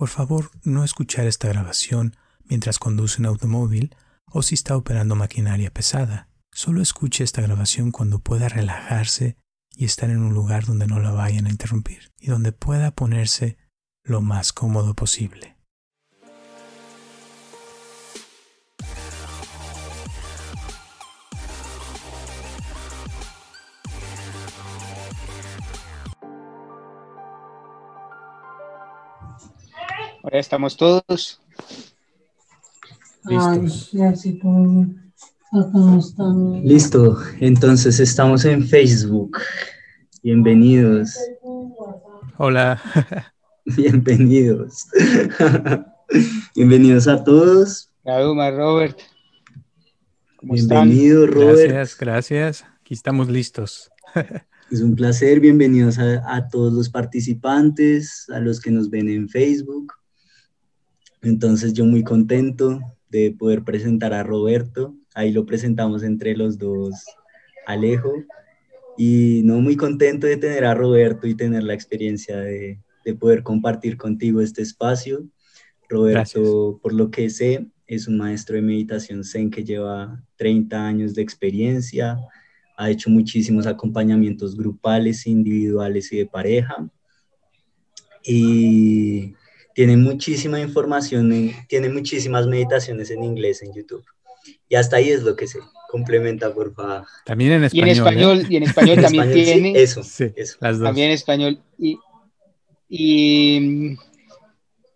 Por favor, no escuchar esta grabación mientras conduce un automóvil o si está operando maquinaria pesada. Solo escuche esta grabación cuando pueda relajarse y estar en un lugar donde no la vayan a interrumpir y donde pueda ponerse lo más cómodo posible. Ahora estamos todos. Listos. Listo, entonces estamos en Facebook. Bienvenidos. Hola. Bienvenidos. Bienvenidos a todos. Duma, Robert. ¿Cómo Bienvenido, Robert. Gracias, gracias. Aquí estamos listos. Es un placer. Bienvenidos a, a todos los participantes, a los que nos ven en Facebook. Entonces yo muy contento de poder presentar a Roberto. Ahí lo presentamos entre los dos, Alejo. Y no muy contento de tener a Roberto y tener la experiencia de, de poder compartir contigo este espacio. Roberto, por lo que sé, es un maestro de meditación zen que lleva 30 años de experiencia, ha hecho muchísimos acompañamientos grupales, individuales y de pareja. Y tiene muchísima información, tiene muchísimas meditaciones en inglés en YouTube. Y hasta ahí es lo que se complementa, por favor. También en español. Y en español, y en español también tiene. eso, eso. Las dos. También en español. Y, y mm,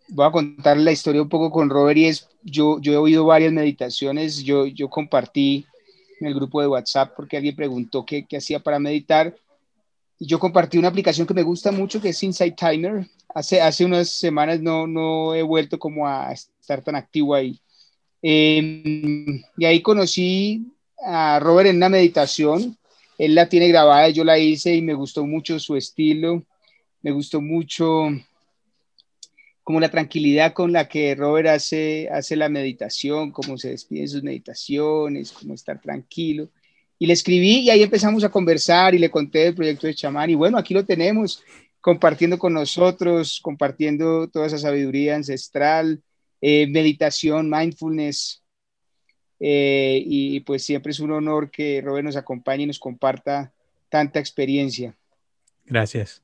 voy a contar la historia un poco con Robert y es, yo, yo he oído varias meditaciones, yo, yo compartí en el grupo de WhatsApp porque alguien preguntó qué, qué hacía para meditar yo compartí una aplicación que me gusta mucho que es Insight Timer. Hace, hace unas semanas no, no he vuelto como a estar tan activo ahí. Em, y ahí conocí a Robert en una meditación. Él la tiene grabada, yo la hice y me gustó mucho su estilo. Me gustó mucho como la tranquilidad con la que Robert hace, hace la meditación, cómo se despide en sus meditaciones, cómo estar tranquilo. Y le escribí y ahí empezamos a conversar y le conté del proyecto de chamán y bueno, aquí lo tenemos compartiendo con nosotros, compartiendo toda esa sabiduría ancestral, eh, meditación, mindfulness. Eh, y pues siempre es un honor que Robert nos acompañe y nos comparta tanta experiencia. Gracias.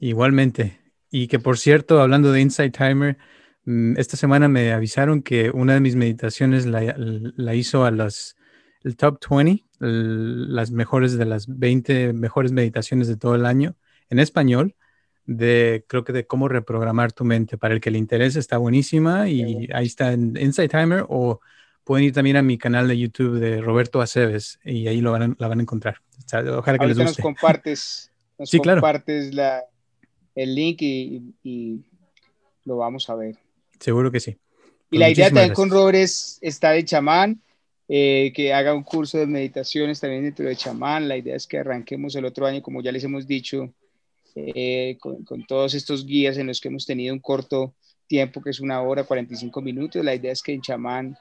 Igualmente. Y que por cierto, hablando de Insight Timer, mm, esta semana me avisaron que una de mis meditaciones la, la hizo a las el top 20, las mejores de las 20 mejores meditaciones de todo el año en español, de creo que de cómo reprogramar tu mente. Para el que le interese, está buenísima y ahí está en Insight Timer o pueden ir también a mi canal de YouTube de Roberto Aceves y ahí lo van la van a encontrar. ojalá que les guste. nos compartes, nos sí, claro. compartes la, el link y, y, lo vamos a ver. Seguro que sí. Y Pues la idea muchísimas también con. Robert es estar de chamán, eh, que haga un curso de meditaciones también dentro de chamán. La idea es que arranquemos el otro año, como ya les hemos dicho, eh, con, con todos estos guías en los que hemos tenido un corto tiempo, que es una hora, 45 minutos. La idea es que en chamán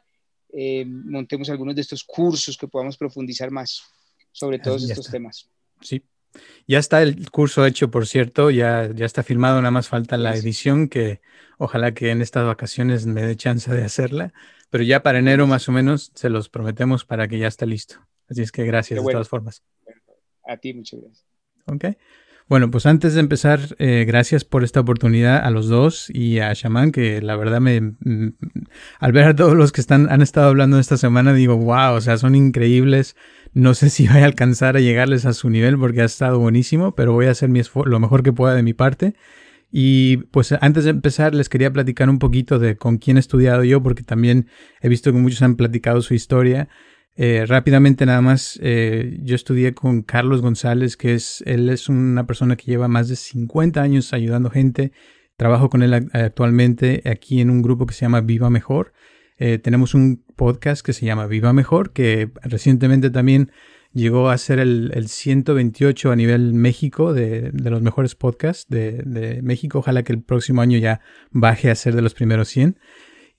eh, montemos algunos de estos cursos que podamos profundizar más sobre todos Ya estos está. temas. Sí. Ya está el curso hecho, por cierto, ya, ya está firmado, nada más falta la edición, que ojalá que en estas vacaciones me dé chance de hacerla, pero ya para enero más o menos se los prometemos para que ya esté listo. Así es que gracias Qué de bueno. todas formas. A ti, muchas gracias. Ok. Bueno, pues antes de empezar, eh, gracias por esta oportunidad a los dos y a Shaman, que la verdad me, mm, al ver a todos los que están, han estado hablando esta semana, digo, wow, o sea, son increíbles. No sé si voy a alcanzar a llegarles a su nivel porque ha estado buenísimo, pero voy a hacer mi lo mejor que pueda de mi parte. Y pues antes de empezar les quería platicar un poquito de con quién he estudiado yo, porque también he visto que muchos han platicado su historia. Eh, rápidamente nada más, eh, yo estudié con Carlos González, que es, él es una persona que lleva más de 50 años ayudando gente. Trabajo con él ac- actualmente aquí en un grupo que se llama Viva Mejor. Eh, tenemos un podcast que se llama Viva Mejor, que recientemente también llegó a ser el, el 128 a nivel México de, de los mejores podcasts de, de México. Ojalá que el próximo año ya baje a ser de los primeros 100.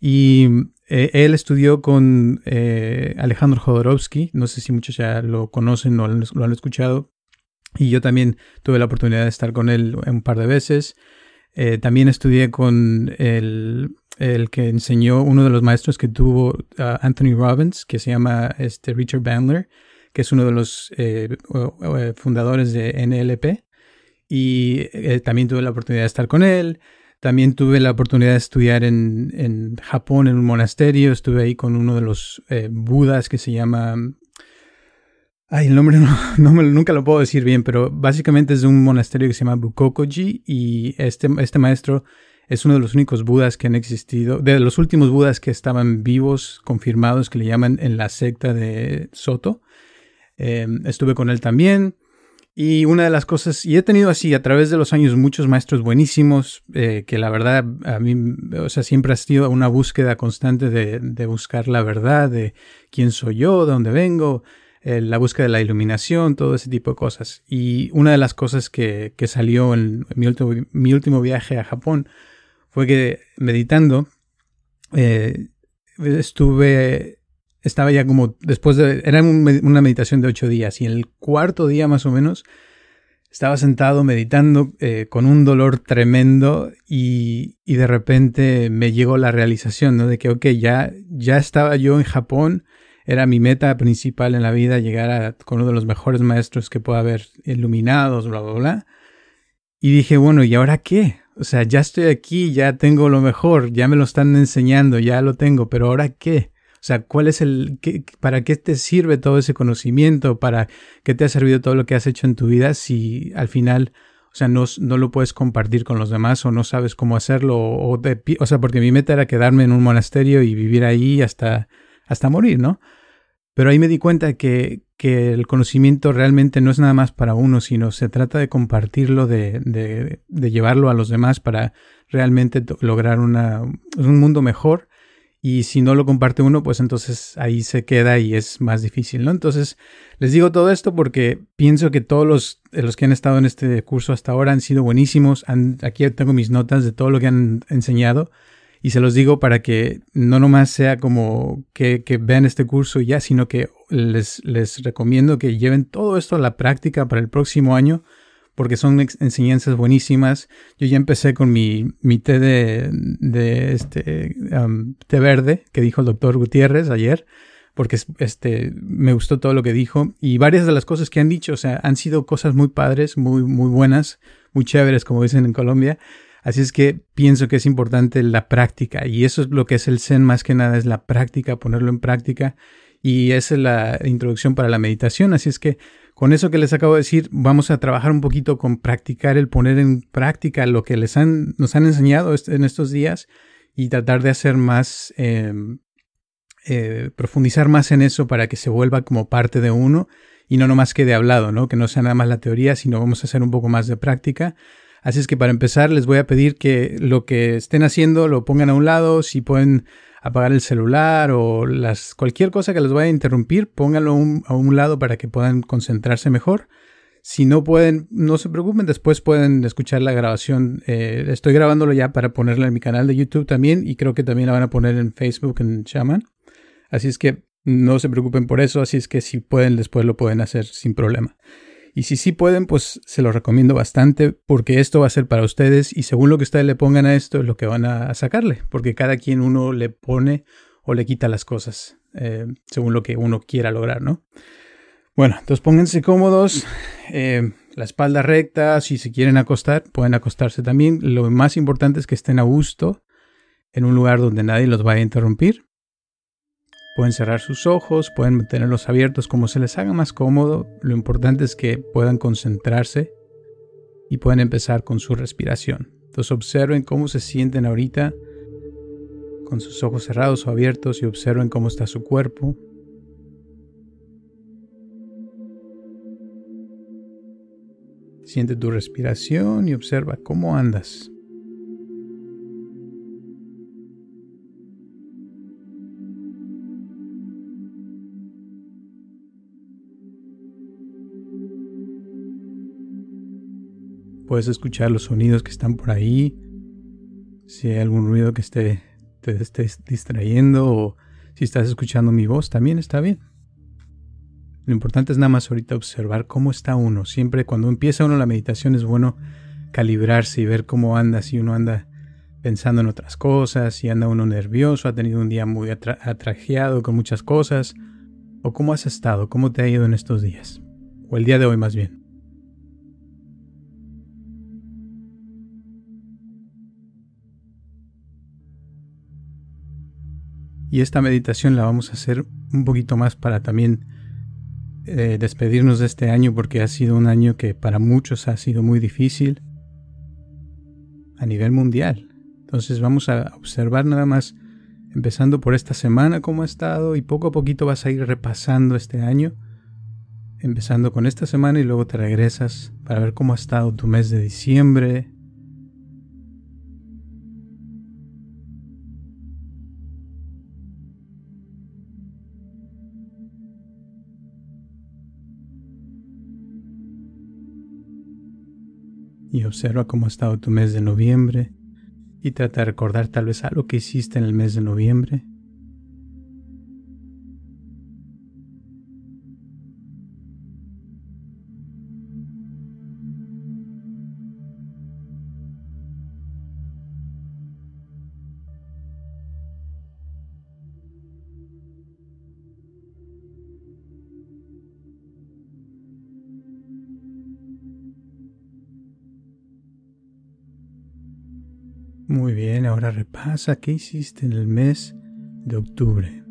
Y eh, él estudió con eh, Alejandro Jodorowsky, no sé si muchos ya lo conocen o lo han, escuchado, y yo también tuve la oportunidad de estar con él un par de veces. Eh, también estudié con el, el, que enseñó uno de los maestros que tuvo uh, Anthony Robbins, que se llama este, Richard Bandler, que es uno de los eh, fundadores de NLP. Y eh, también tuve la oportunidad de estar con él. También tuve la oportunidad de estudiar en, en Japón en un monasterio. Estuve ahí con uno de los eh, budas que se llama... Ay, el nombre no, nunca lo puedo decir bien, pero básicamente es de un monasterio que se llama Bukokoji y este, este maestro es uno de los únicos budas que han existido, de los últimos budas que estaban vivos, confirmados, que le llaman en la secta de Soto. Eh, estuve con él también. Y una de las cosas, y he tenido así a través de los años muchos maestros buenísimos, eh, que la verdad a mí, o sea, siempre ha sido una búsqueda constante de, de buscar la verdad, de quién soy yo, de dónde vengo, eh, la búsqueda de la iluminación, todo ese tipo de cosas. Y una de las cosas que, que salió en mi último, mi último viaje a Japón fue que meditando, eh, estuve estaba ya como después de, era una meditación de ocho días y el cuarto día más o menos estaba sentado meditando eh, con un dolor tremendo y, y, de repente me llegó la realización, ¿no? De que, ok, ya, ya estaba yo en Japón, era mi meta principal en la vida llegar a, con uno de los mejores maestros que pueda haber iluminados, bla, bla, bla. Y dije, bueno, ¿y ahora qué? O sea, ya estoy aquí, ya tengo lo mejor, ya me lo están enseñando, ya lo tengo, pero ¿ahora qué? O sea, ¿cuál es el, qué, para qué te sirve todo ese conocimiento? ¿Para qué te ha servido todo lo que has hecho en tu vida si al final, o sea, no, no lo puedes compartir con los demás o no sabes cómo hacerlo? O, o sea, porque mi meta era quedarme en un monasterio y vivir ahí hasta, hasta morir, ¿no? Pero ahí me di cuenta que, que el conocimiento realmente no es nada más para uno, sino se trata de compartirlo, de, de, de llevarlo a los demás para realmente lograr una, un mundo mejor y si no lo comparte uno, pues entonces ahí se queda y es más difícil, ¿no? Entonces, les digo todo esto porque pienso que todos los, los que han estado en este curso hasta ahora han sido buenísimos. aquí tengo mis notas de todo lo que han enseñado y se los digo para que no nomás sea como que, que vean este curso ya, sino que les, les recomiendo que lleven todo esto a la práctica para el próximo año porque son enseñanzas buenísimas. Yo ya empecé con mi, mi té de, de este, té verde que dijo el doctor Gutiérrez ayer, porque este, me gustó todo lo que dijo y varias de las cosas que han dicho, o sea, han sido cosas muy padres, muy, muy buenas, muy chéveres, como dicen en Colombia. Así es que pienso que es importante la práctica y eso es lo que es el Zen más que nada, es la práctica, ponerlo en práctica y esa es la introducción para la meditación. Así es que con eso que les acabo de decir, vamos a trabajar un poquito con practicar, el poner en práctica lo que les han, nos han enseñado en estos días y tratar de hacer más, em, eh, profundizar más en eso para que se vuelva como parte de uno y no nomás quede hablado, ¿no? Que no sea nada más la teoría, sino vamos a hacer un poco más de práctica. Así es que para empezar les voy a pedir que lo que estén haciendo lo pongan a un lado, si pueden apagar el celular o las, cualquier cosa que les vaya a interrumpir, pónganlo a un lado para que puedan concentrarse mejor. Si no pueden, no se preocupen, después pueden escuchar la grabación. Eh, estoy grabándolo ya para ponerla en mi canal de YouTube también y creo que también la van a poner en Facebook en Shaman. Así es que no se preocupen por eso, así es que si pueden, después lo pueden hacer sin problema. Y si sí pueden, pues se lo recomiendo bastante porque esto va a ser para ustedes y según lo que ustedes le pongan a esto es lo que van a sacarle, porque cada quien uno le pone o le quita las cosas eh, según lo que uno quiera lograr, ¿no? Bueno, entonces pónganse cómodos, eh, la espalda recta, si se quieren acostar, pueden acostarse también. Lo más importante es que estén a gusto en un lugar donde nadie los vaya a interrumpir. Pueden cerrar sus ojos, pueden mantenerlos abiertos como se les haga más cómodo. Lo importante es que puedan concentrarse y pueden empezar con su respiración. Entonces observen cómo se sienten ahorita con sus ojos cerrados o abiertos y observen cómo está su cuerpo. Siente tu respiración y observa cómo andas. Puedes escuchar los sonidos que están por ahí. Si hay algún ruido que esté, te esté distrayendo o si estás escuchando mi voz, también está bien. Lo importante es nada más ahorita observar cómo está uno. Siempre cuando empieza uno la meditación es bueno calibrarse y ver cómo anda, si uno anda pensando en otras cosas, si anda uno nervioso, ha tenido un día muy atrajeado con muchas cosas, o cómo has estado, cómo te ha ido en estos días, o el día de hoy más bien. Y esta meditación la vamos a hacer un poquito más para también eh, despedirnos de este año porque ha sido un año que para muchos ha sido muy difícil a nivel mundial. Entonces vamos a observar nada más, empezando por esta semana cómo ha estado y poco a poquito vas a ir repasando este año, empezando con esta semana y luego te regresas para ver cómo ha estado tu mes de diciembre, y observa cómo ha estado tu mes de noviembre y trata de recordar tal vez algo que hiciste en el mes de noviembre. Repasa qué hiciste en el mes de octubre.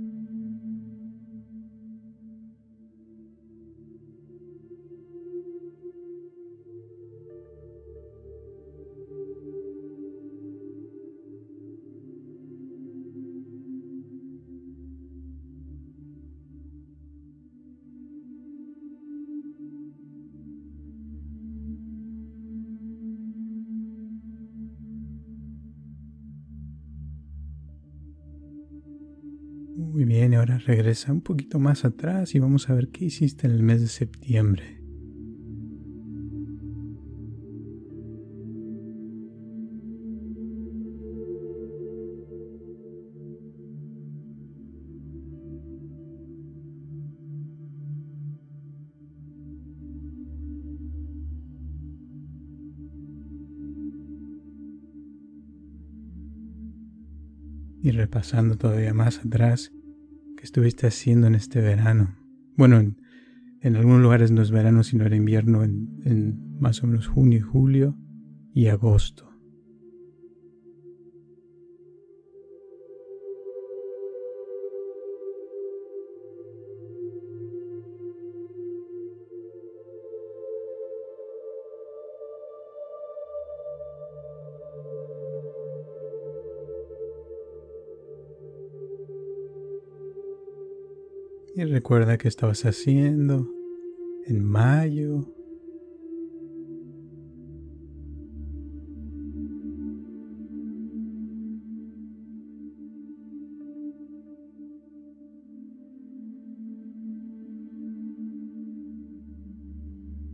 Regresa un poquito más atrás y vamos a ver qué hiciste en el mes de septiembre. y repasando todavía más atrás estuviste haciendo en este verano. Bueno, en, algunos lugares no es verano, sino era invierno en, en más o menos junio julio y agosto. Y recuerda que estabas haciendo en mayo.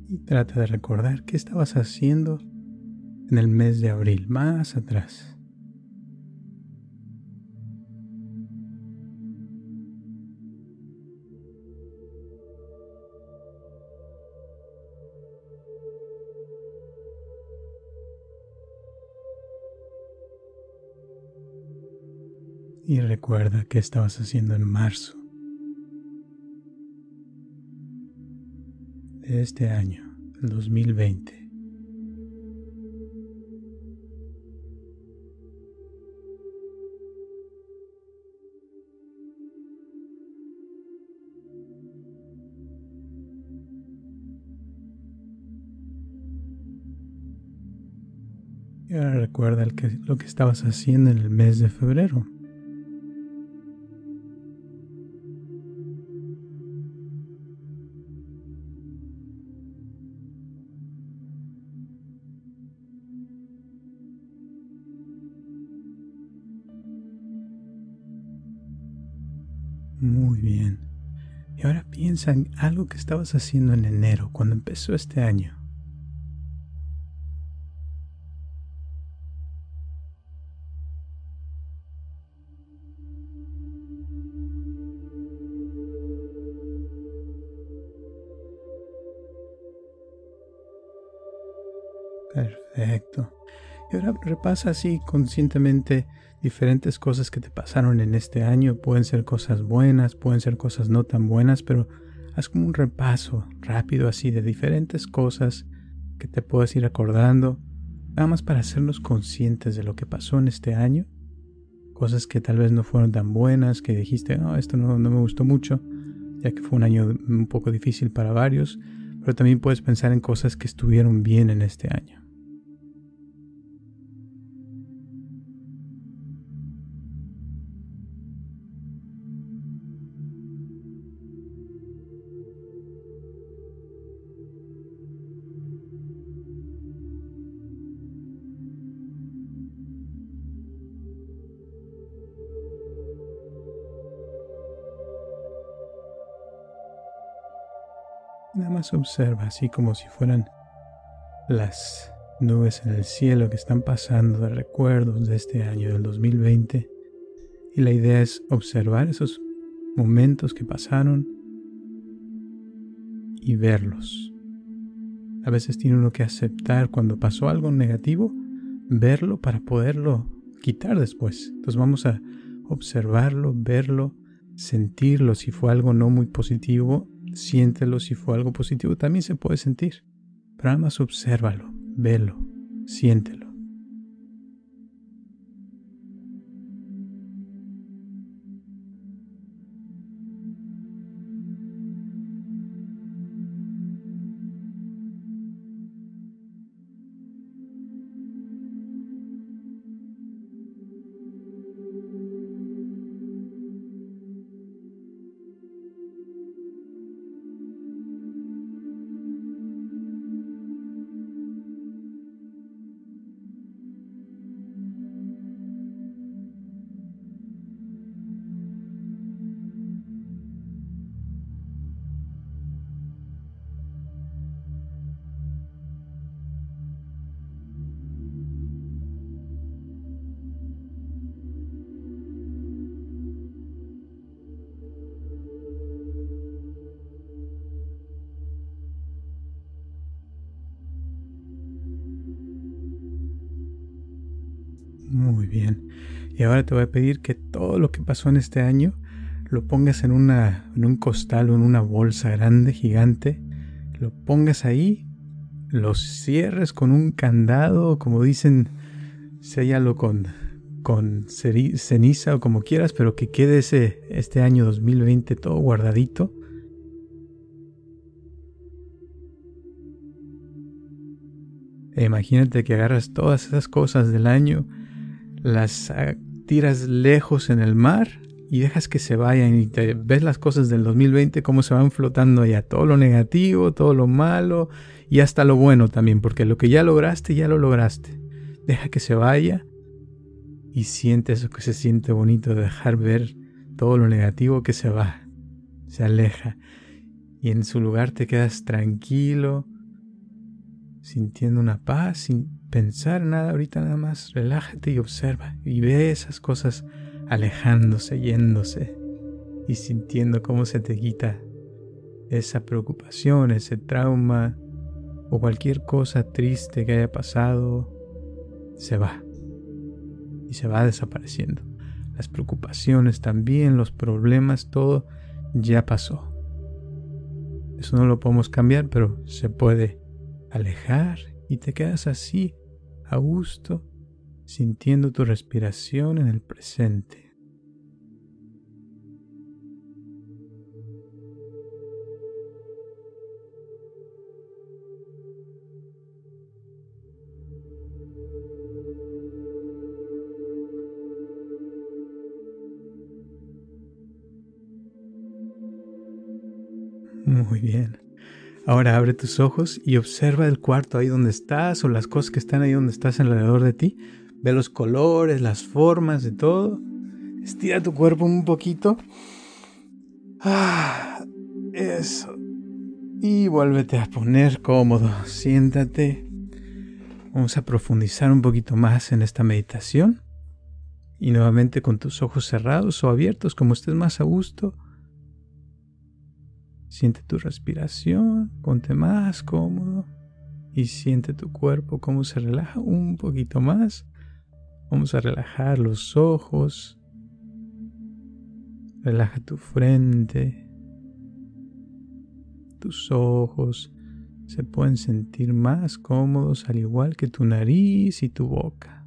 Y trata de recordar qué estabas haciendo en el mes de abril, más atrás. Y recuerda qué estabas haciendo en marzo de este año, el 2020. Y ahora recuerda lo que estabas haciendo en el mes de febrero. Piensa en algo que estabas haciendo en enero, cuando empezó este año. Perfecto. Y ahora repasa así conscientemente diferentes cosas que te pasaron en este año. Pueden ser cosas buenas, pueden ser cosas no tan buenas, pero haz como un repaso rápido así de diferentes cosas que te puedas ir acordando, nada más para hacernos conscientes de lo que pasó en este año. Cosas que tal vez no fueron tan buenas, que dijiste, no, esto no, no me gustó mucho, ya que fue un año un poco difícil para varios, pero también puedes pensar en cosas que estuvieron bien en este año. Más observa, así como si fueran las nubes en el cielo que están pasando de recuerdos de este año, del 2020. Y la idea es observar esos momentos que pasaron y verlos. A veces tiene uno que aceptar cuando pasó algo negativo, verlo para poderlo quitar después. Entonces vamos a observarlo, verlo, sentirlo si fue algo no muy positivo Siéntelo si fue algo positivo, también se puede sentir. Pero obsérvalo, velo, siéntelo. Muy bien. Y ahora te voy a pedir que todo lo que pasó en este año lo pongas en, una, en un costal o en una bolsa grande, gigante. Lo pongas ahí, lo cierres con un candado, como dicen, séllalo con, con ceniza o como quieras, pero que quede ese, este año 2020 todo guardadito. E imagínate que agarras todas esas cosas del año las ah, tiras lejos en el mar y dejas que se vayan y te ves las cosas del 2020 cómo se van flotando allá, todo lo negativo, todo lo malo y hasta lo bueno también, porque lo que ya lograste, ya lo lograste. Deja que se vaya y siente eso que se siente bonito, dejar ver todo lo negativo que se va, se aleja y en su lugar te quedas tranquilo, sintiendo una paz, pensar nada ahorita nada más, relájate y observa y ve esas cosas alejándose, yéndose y sintiendo cómo se te quita esa preocupación, ese trauma o cualquier cosa triste que haya pasado, se va y se va desapareciendo. Las preocupaciones también, los problemas, todo ya pasó. Eso no lo podemos cambiar, pero se puede alejar y te quedas así a gusto, sintiendo tu respiración en el presente. Muy bien. Ahora abre tus ojos y observa el cuarto ahí donde estás o las cosas que están ahí donde estás alrededor de ti. Ve los colores, las formas de todo. Estira tu cuerpo un poquito. Ah, eso. Y vuélvete a poner cómodo. Siéntate. Vamos a profundizar un poquito más en esta meditación. Y nuevamente con tus ojos cerrados o abiertos como estés más a gusto. Siente tu respiración, ponte más cómodo. y siente tu cuerpo cómo se relaja un poquito más. Vamos a relajar los ojos. Relaja tu frente. Tus ojos se pueden sentir más cómodos al igual que tu nariz y tu boca.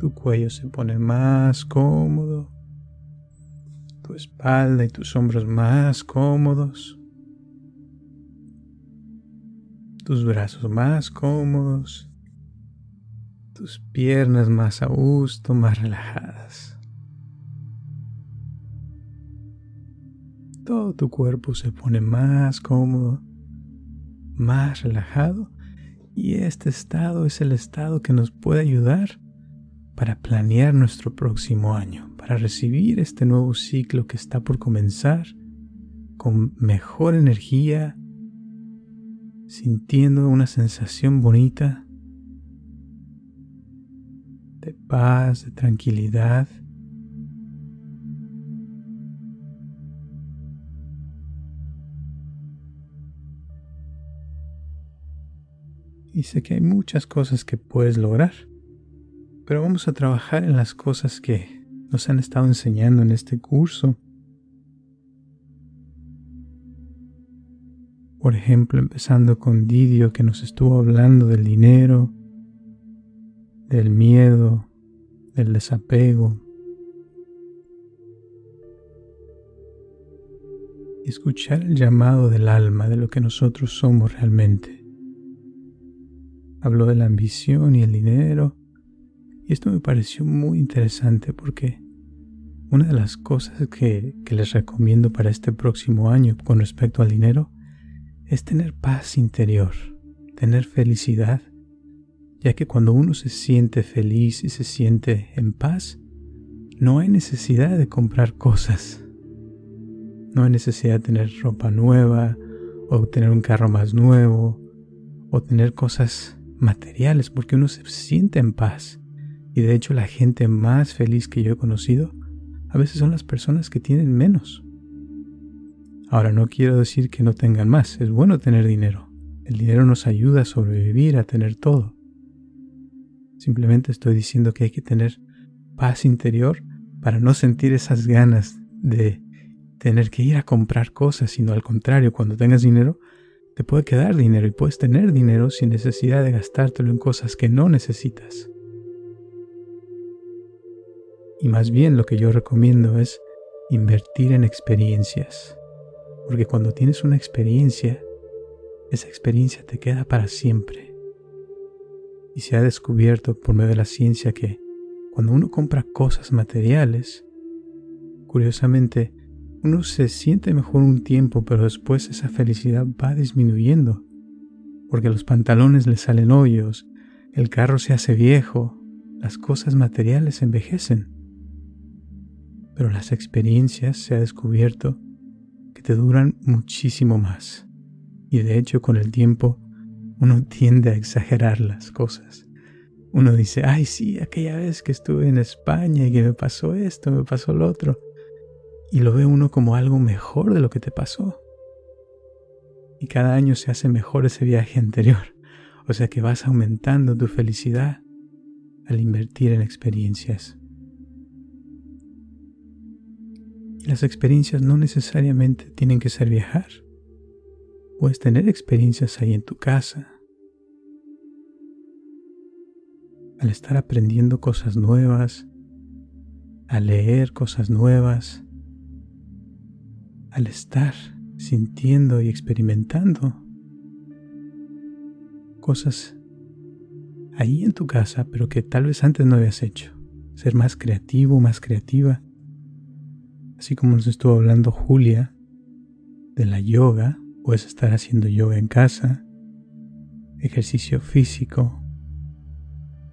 Tu cuello se pone más cómodo tu espalda y tus hombros más cómodos, tus brazos más cómodos, tus piernas más a gusto, más relajadas. Todo tu cuerpo se pone más cómodo, más relajado y este estado es el estado que nos puede ayudar para planear nuestro próximo año, para recibir este nuevo ciclo que está por comenzar con mejor energía, sintiendo una sensación bonita de paz, de tranquilidad. Y sé que hay muchas cosas que puedes lograr pero vamos a trabajar en las cosas que nos han estado enseñando en este curso. Por ejemplo, empezando con Didio que nos estuvo hablando del dinero, del miedo, del desapego. Escuchar el llamado del alma de lo que nosotros somos realmente. Habló de la ambición y el dinero y esto me pareció muy interesante porque una de las cosas que, les recomiendo para este próximo año con respecto al dinero es tener paz interior, tener felicidad, ya que cuando uno se siente feliz y se siente en paz, no hay necesidad de comprar cosas. No hay necesidad de tener ropa nueva o tener un carro más nuevo o tener cosas materiales porque uno se siente en paz. Y de hecho la gente más feliz que yo he conocido a veces son las personas que tienen menos. Ahora no quiero decir que no tengan más, es bueno tener dinero. El dinero nos ayuda a sobrevivir, a tener todo. Simplemente estoy diciendo que hay que tener paz interior para no sentir esas ganas de tener que ir a comprar cosas, sino al contrario, cuando tengas dinero, te puede quedar dinero y puedes tener dinero sin necesidad de gastártelo en cosas que no necesitas. Y más bien lo que yo recomiendo es invertir en experiencias. Porque cuando tienes una experiencia, esa experiencia te queda para siempre. Y se ha descubierto por medio de la ciencia que cuando uno compra cosas materiales, curiosamente, uno se siente mejor un tiempo, pero después esa felicidad va disminuyendo. Porque los pantalones le salen hoyos, el carro se hace viejo, las cosas materiales envejecen pero las experiencias se ha descubierto que te duran muchísimo más. Y de hecho con el tiempo uno tiende a exagerar las cosas. Uno dice, ay sí, aquella vez que estuve en España y que me pasó esto, me pasó lo otro. Y lo ve uno como algo mejor de lo que te pasó. Y cada año se hace mejor ese viaje anterior. O sea que vas aumentando tu felicidad al invertir en experiencias. Las experiencias no necesariamente tienen que ser viajar. Puedes tener experiencias ahí en tu casa. Al estar aprendiendo cosas nuevas, al leer cosas nuevas, al estar sintiendo y experimentando cosas ahí en tu casa, pero que tal vez antes no habías hecho. Ser más creativo, más creativa Así como nos estuvo hablando Julia de la yoga, puedes estar haciendo yoga en casa, ejercicio físico,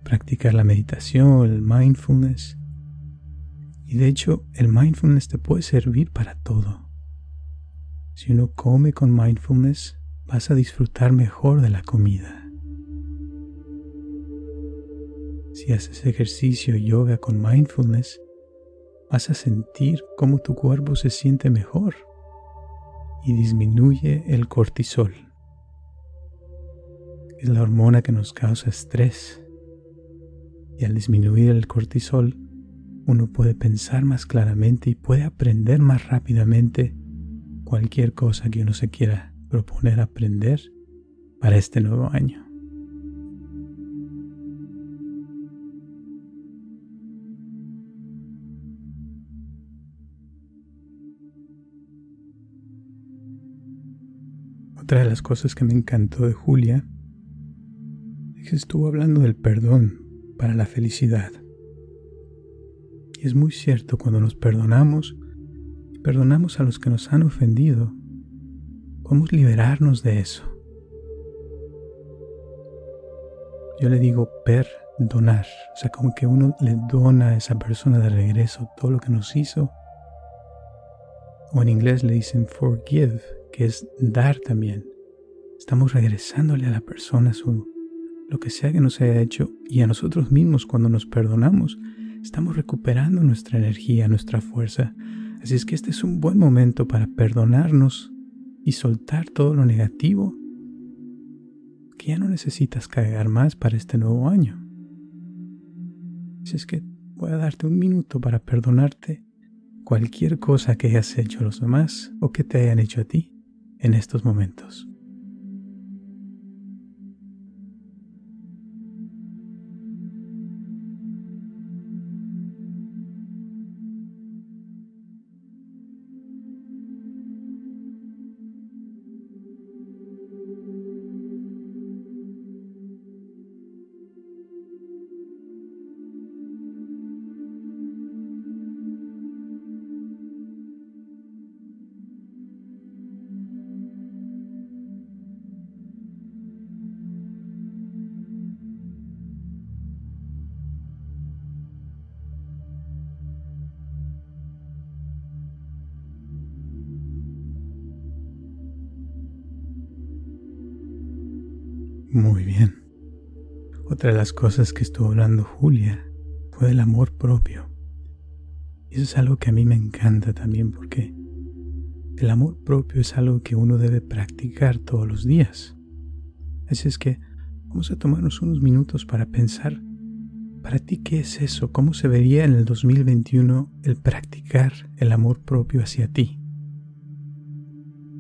practicar la meditación, el mindfulness. Y de hecho, el mindfulness te puede servir para todo. Si uno come con mindfulness, vas a disfrutar mejor de la comida. Si haces ejercicio yoga con mindfulness, vas a sentir cómo tu cuerpo se siente mejor y disminuye el cortisol. Es la hormona que nos causa estrés. Y al disminuir el cortisol, uno puede pensar más claramente y puede aprender más rápidamente cualquier cosa que uno se quiera proponer aprender para este nuevo año. Otra de las cosas que me encantó de Julia es que estuvo hablando del perdón para la felicidad. Y es muy cierto cuando nos perdonamos, perdonamos a los que nos han ofendido, podemos liberarnos de eso. Yo le digo perdonar, o sea, como que uno le dona a esa persona de regreso todo lo que nos hizo. O en inglés le dicen forgive, que es dar también. Estamos regresándole a la persona su, lo que sea que nos haya hecho y a nosotros mismos cuando nos perdonamos, estamos recuperando nuestra energía, nuestra fuerza. Así es que este es un buen momento para perdonarnos y soltar todo lo negativo que ya no necesitas cargar más para este nuevo año. Así es que voy a darte un minuto para perdonarte cualquier cosa que hayas hecho a los demás o que te hayan hecho a ti en estos momentos. De las cosas que estuvo hablando Julia fue del amor propio. Y eso es algo que a mí me encanta también porque el amor propio es algo que uno debe practicar todos los días. Así es que vamos a tomarnos unos minutos para pensar, para ti, ¿qué es eso? ¿Cómo se vería en el 2021 el practicar el amor propio hacia ti?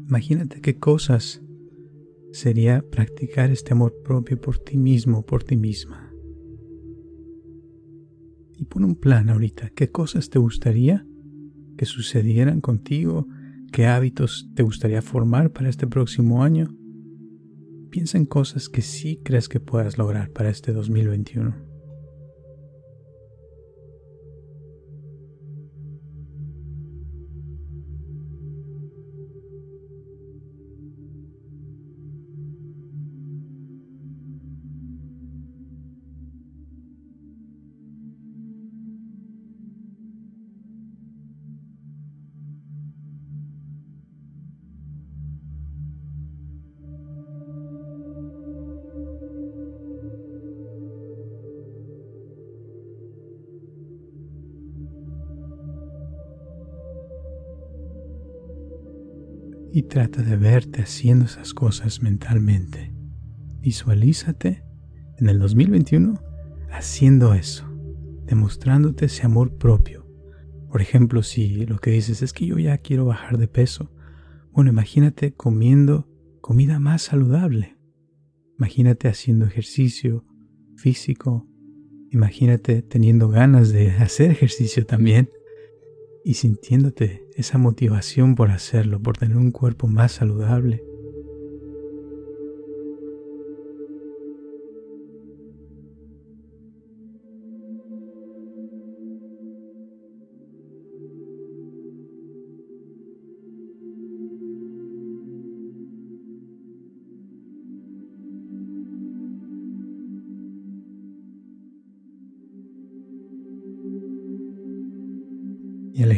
Imagínate qué cosas sería practicar este amor propio por ti mismo, por ti misma. Y pon un plan ahorita, ¿qué cosas te gustaría que sucedieran contigo? ¿Qué hábitos te gustaría formar para este próximo año? Piensa en cosas que sí crees que puedas lograr para este 2021. Trata de verte haciendo esas cosas mentalmente. Visualízate en el 2021 haciendo eso, demostrándote ese amor propio. Por ejemplo, si lo que dices es que yo ya quiero bajar de peso, bueno, imagínate comiendo comida más saludable. Imagínate haciendo ejercicio físico. Imagínate teniendo ganas de hacer ejercicio también y sintiéndote esa motivación por hacerlo, por tener un cuerpo más saludable,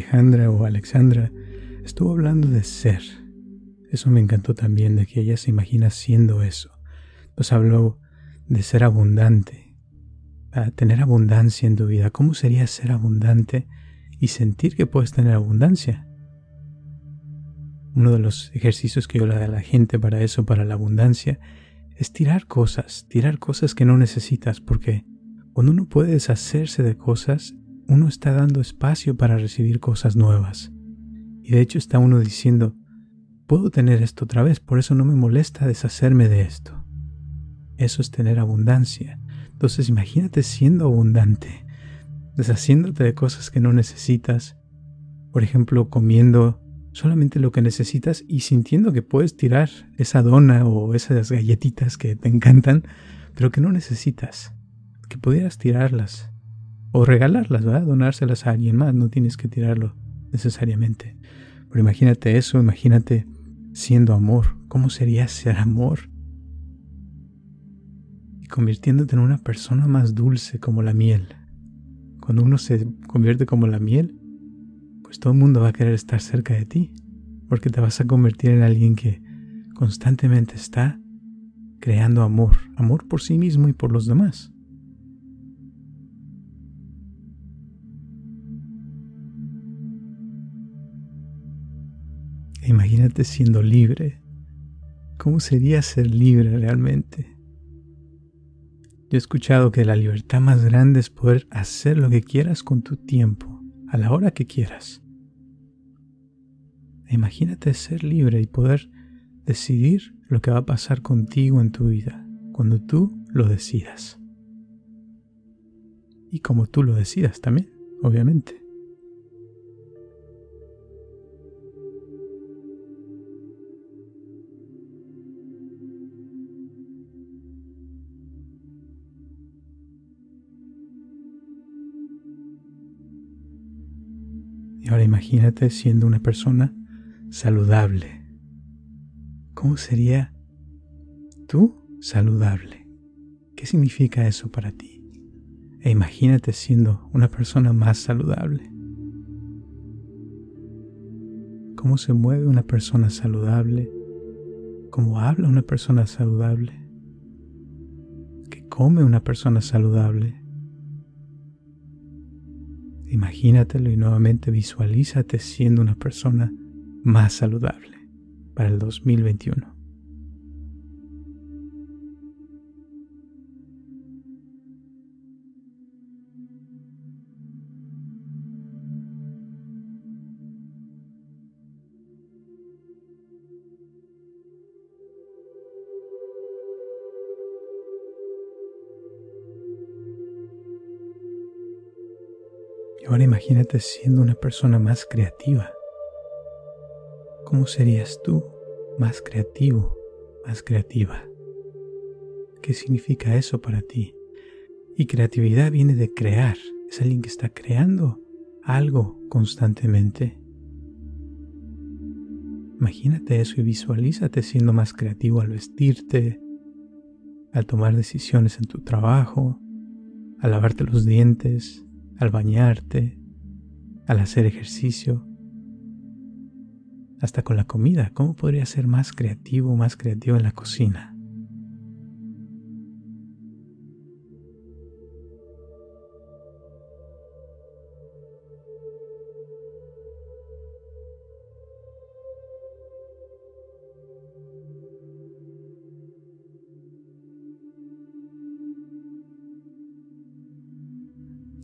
Alejandra o Alexandra estuvo hablando de ser. Eso me encantó también, de que ella se imagina siendo eso. Nos habló de ser abundante, a tener abundancia en tu vida. ¿Cómo sería ser abundante y sentir que puedes tener abundancia? uno de los ejercicios que yo le doy a la gente para eso, para la abundancia, es tirar cosas, tirar cosas que no necesitas, porque cuando uno puede deshacerse de cosas, uno está dando espacio para recibir cosas nuevas. Y de hecho está uno diciendo, puedo tener esto otra vez, por eso no me molesta deshacerme de esto. Eso es tener abundancia. Entonces imagínate siendo abundante, deshaciéndote de cosas que no necesitas, por ejemplo, comiendo solamente lo que necesitas y sintiendo que puedes tirar esa dona o esas galletitas que te encantan, pero que no necesitas, que pudieras tirarlas o regalarlas, ¿verdad? Donárselas a alguien más, no tienes que tirarlo necesariamente. Pero imagínate eso, imagínate siendo amor, ¿cómo sería ser amor? Y convirtiéndote en una persona más dulce como la miel. Cuando uno se convierte como la miel, pues todo el mundo va a querer estar cerca de ti, porque te vas a convertir en alguien que constantemente está creando amor, amor por sí mismo y por los demás. Imagínate siendo libre. ¿Cómo sería ser libre realmente? Yo he escuchado que la libertad más grande es poder hacer lo que quieras con tu tiempo a la hora que quieras. Imagínate ser libre y poder decidir lo que va a pasar contigo en tu vida cuando tú lo decidas. Y como tú lo decidas también, obviamente. Ahora imagínate siendo una persona saludable. ¿Cómo sería tú saludable? ¿Qué significa eso para ti? E imagínate siendo una persona más saludable. ¿Cómo se mueve una persona saludable? ¿Cómo habla una persona saludable? ¿Qué come una persona saludable? Imagínatelo y nuevamente visualízate siendo una persona más saludable para el 2021. Imagínate siendo una persona más creativa. ¿Cómo serías tú más creativo, más creativa? ¿Qué significa eso para ti? Y creatividad viene de crear. Es alguien que está creando algo constantemente. Imagínate eso y visualízate siendo más creativo al vestirte, al tomar decisiones en tu trabajo, al lavarte los dientes, al bañarte, al hacer ejercicio, hasta con la comida. ¿Cómo podría ser más creativo, más creativo en la cocina?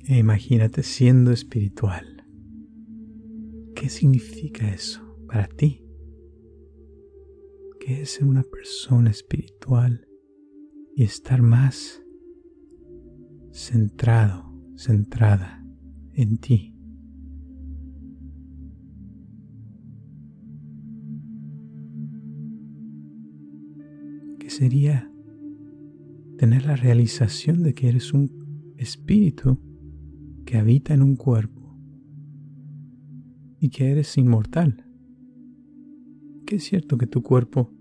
E imagínate siendo espiritual. ¿Qué significa eso para ti? ¿Qué es ser una persona espiritual y estar más centrado, centrada en ti? ¿Qué sería tener la realización de que eres un espíritu que habita en un cuerpo y que eres inmortal. Que es cierto que tu cuerpo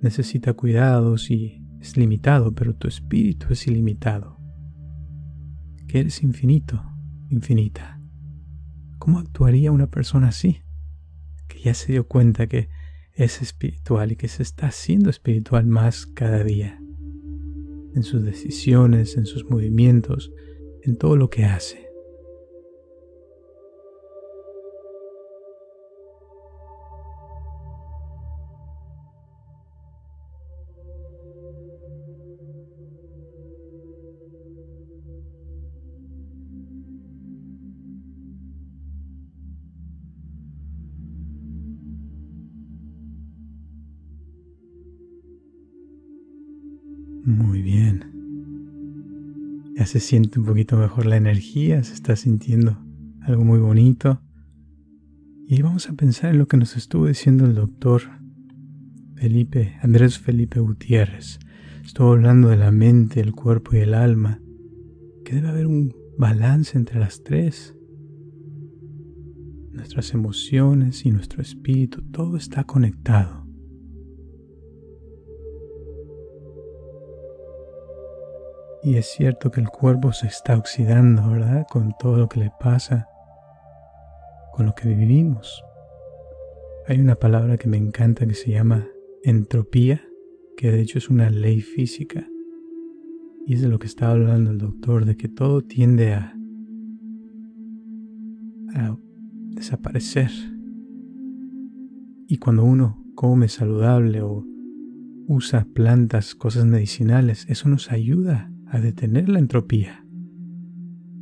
necesita cuidados y es limitado, pero tu espíritu es ilimitado. Que eres infinito, infinita. ¿Cómo actuaría una persona así? Que ya se dio cuenta que es espiritual y que se está haciendo espiritual más cada día. En sus decisiones, en sus movimientos, en todo lo que hace. Se siente un poquito mejor la energía, se está sintiendo algo muy bonito. Y vamos a pensar en lo que nos estuvo diciendo el doctor Felipe, Andrés Felipe Gutiérrez. Estuvo hablando de la mente, el cuerpo y el alma, que debe haber un balance entre las tres. Nuestras emociones y nuestro espíritu, todo está conectado. Y es cierto que el cuerpo se está oxidando, ¿verdad? Con todo lo que le pasa, con lo que vivimos. Hay una palabra que me encanta que se llama entropía, que de hecho es una ley física. Y es de lo que estaba hablando el doctor, de que todo tiende a, a desaparecer. Y cuando uno come saludable o usa plantas, cosas medicinales, eso nos ayuda a detener la entropía.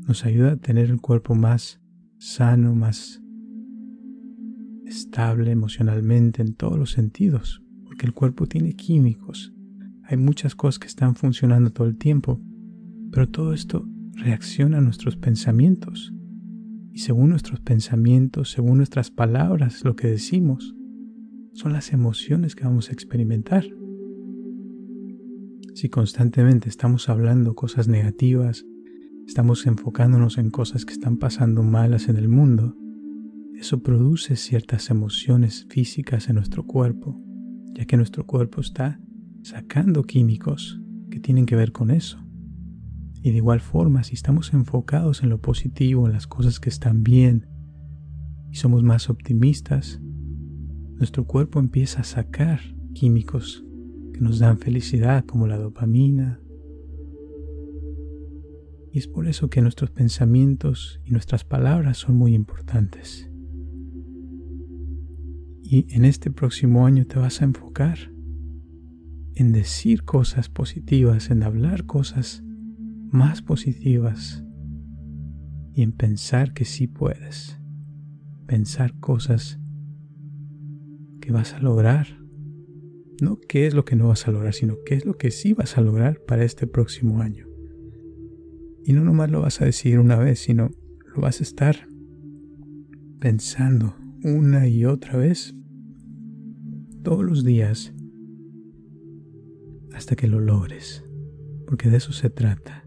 Nos ayuda a tener el cuerpo más sano, más estable emocionalmente en todos los sentidos, porque el cuerpo tiene químicos. Hay muchas cosas que están funcionando todo el tiempo, pero todo esto reacciona a nuestros pensamientos. Y según nuestros pensamientos, según nuestras palabras, lo que decimos, son las emociones que vamos a experimentar. Si constantemente. Estamos hablando cosas negativas, estamos enfocándonos en cosas que están pasando malas en el mundo, eso produce ciertas emociones físicas en nuestro cuerpo, ya que nuestro cuerpo está sacando químicos que tienen que ver con eso. Y de igual forma, si estamos enfocados en lo positivo, en las cosas que están bien, y somos más optimistas, nuestro cuerpo empieza a sacar químicos nos dan felicidad como la dopamina. Y es por eso que nuestros pensamientos y nuestras palabras son muy importantes. Y en este próximo año te vas a enfocar en decir cosas positivas, en hablar cosas más positivas y en pensar que sí puedes. Pensar cosas que vas a lograr no qué es lo que no vas a lograr, sino qué es lo que sí vas a lograr para este próximo año. Y no nomás lo vas a decir una vez, sino lo vas a estar pensando una y otra vez todos los días hasta que lo logres. Porque de eso se trata.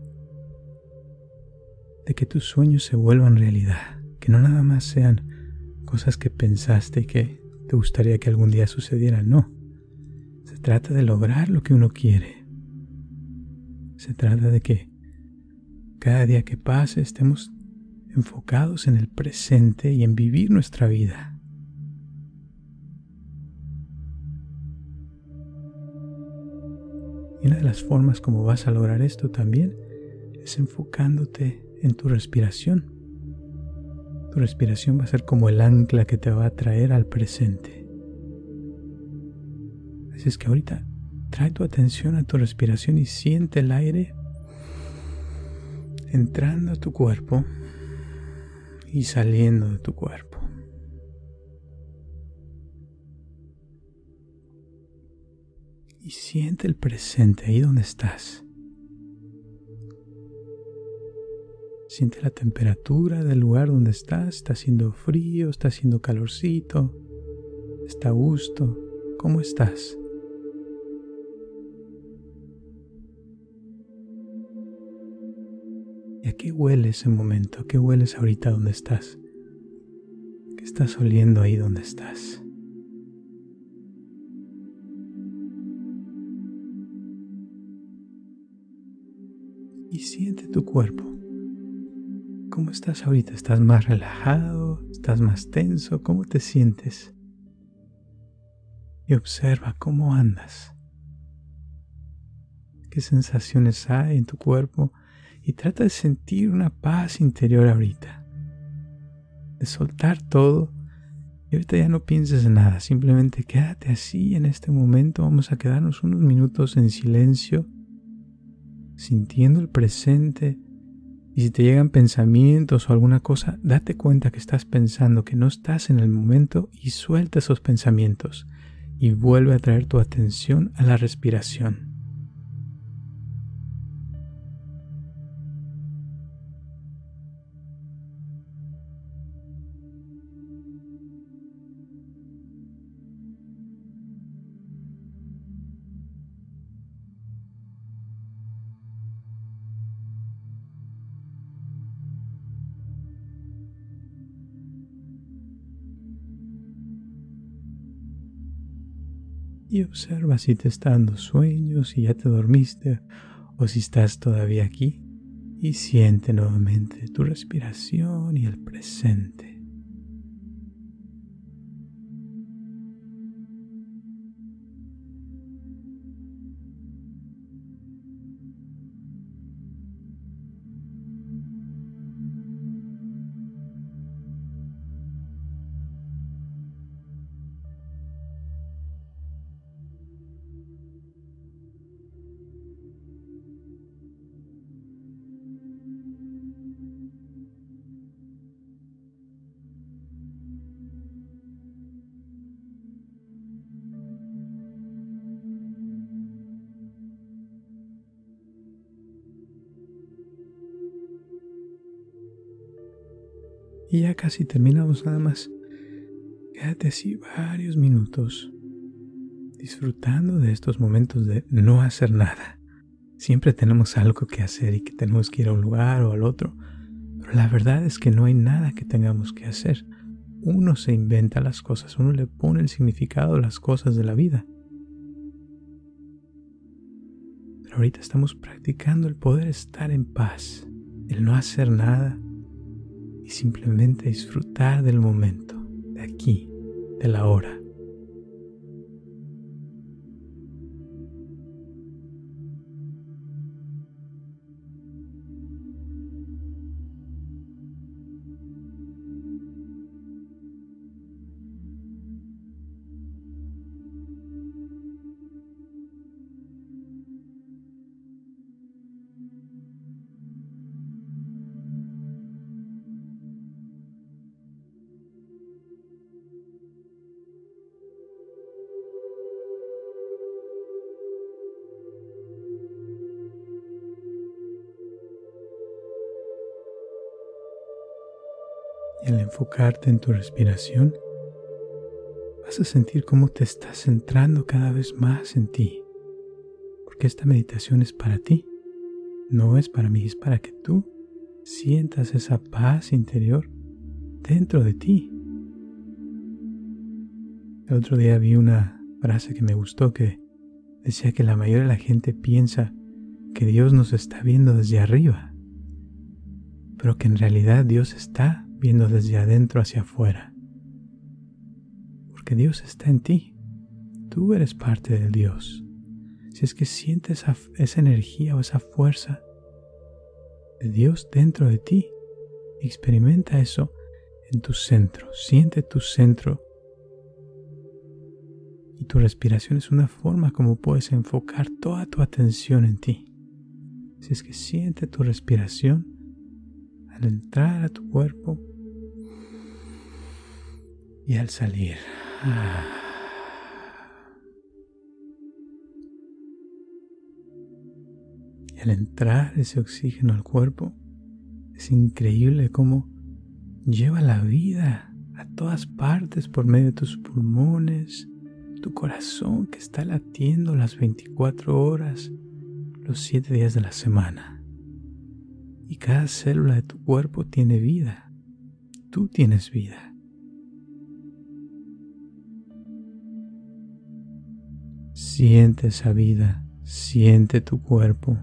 De que tus sueños se vuelvan realidad. Que no nada más sean cosas que pensaste y que te gustaría que algún día sucedieran. No trata de lograr lo que uno quiere. Se trata de que cada día que pase estemos enfocados en el presente y en vivir nuestra vida. Y una de las formas como vas a lograr esto también es enfocándote en tu respiración. Tu respiración va a ser como el ancla que te va a traer al presente. Es que ahorita trae tu atención a tu respiración y siente el aire entrando a tu cuerpo y saliendo de tu cuerpo. Y siente el presente ahí donde estás. Siente la temperatura del lugar donde estás. Está haciendo frío, está haciendo calorcito, está a gusto. ¿Cómo estás? ¿Y a qué huele ese momento? ¿A qué hueles ahorita donde estás? ¿Qué estás oliendo ahí donde estás? Y siente tu cuerpo. ¿Cómo estás ahorita? ¿Estás más relajado? ¿Estás más tenso? ¿Cómo te sientes? Y observa cómo andas. ¿Qué sensaciones hay en tu cuerpo? Y trata de sentir una paz interior ahorita. De soltar todo y ahorita ya no pienses en nada, simplemente quédate así en este momento. Vamos a quedarnos unos minutos en silencio, sintiendo el presente. Y si te llegan pensamientos o alguna cosa, date cuenta que estás pensando, que no estás en el momento y suelta esos pensamientos y vuelve a traer tu atención a la respiración. Y observa si te está dando sueños, si ya te dormiste o si estás todavía aquí y siente nuevamente tu respiración y el presente. Y ya casi terminamos nada más. Quédate así varios minutos disfrutando de estos momentos de no hacer nada. Siempre tenemos algo que hacer y que tenemos que ir a un lugar o al otro. Pero la verdad es que no hay nada que tengamos que hacer. Uno se inventa las cosas, uno le pone el significado a las cosas de la vida. Pero ahorita estamos practicando el poder estar en paz, el no hacer nada, simplemente disfrutar del momento, de aquí, de la hora. Enfocarte en tu respiración, vas a sentir cómo te estás centrando cada vez más en ti. Porque esta meditación es para ti, no es para mí, es para que tú sientas esa paz interior dentro de ti. El otro día vi una frase que me gustó que decía que la mayoría de la gente piensa que Dios nos está viendo desde arriba, pero que en realidad Dios está viendo desde adentro hacia afuera. Porque Dios está en ti. Tú eres parte de Dios. Si es que sientes esa, esa energía o esa fuerza de Dios dentro de ti, experimenta eso en tu centro. Siente tu centro. Y tu respiración es una forma como puedes enfocar toda tu atención en ti. Si es que siente tu respiración al entrar a tu cuerpo y al salir. Al entrar ese oxígeno al cuerpo, es increíble cómo lleva la vida a todas partes por medio de tus pulmones, tu corazón que está latiendo las 24 horas, los 7 días de la semana. Y cada célula de tu cuerpo tiene vida. Tú tienes vida. Siente esa vida, siente tu cuerpo.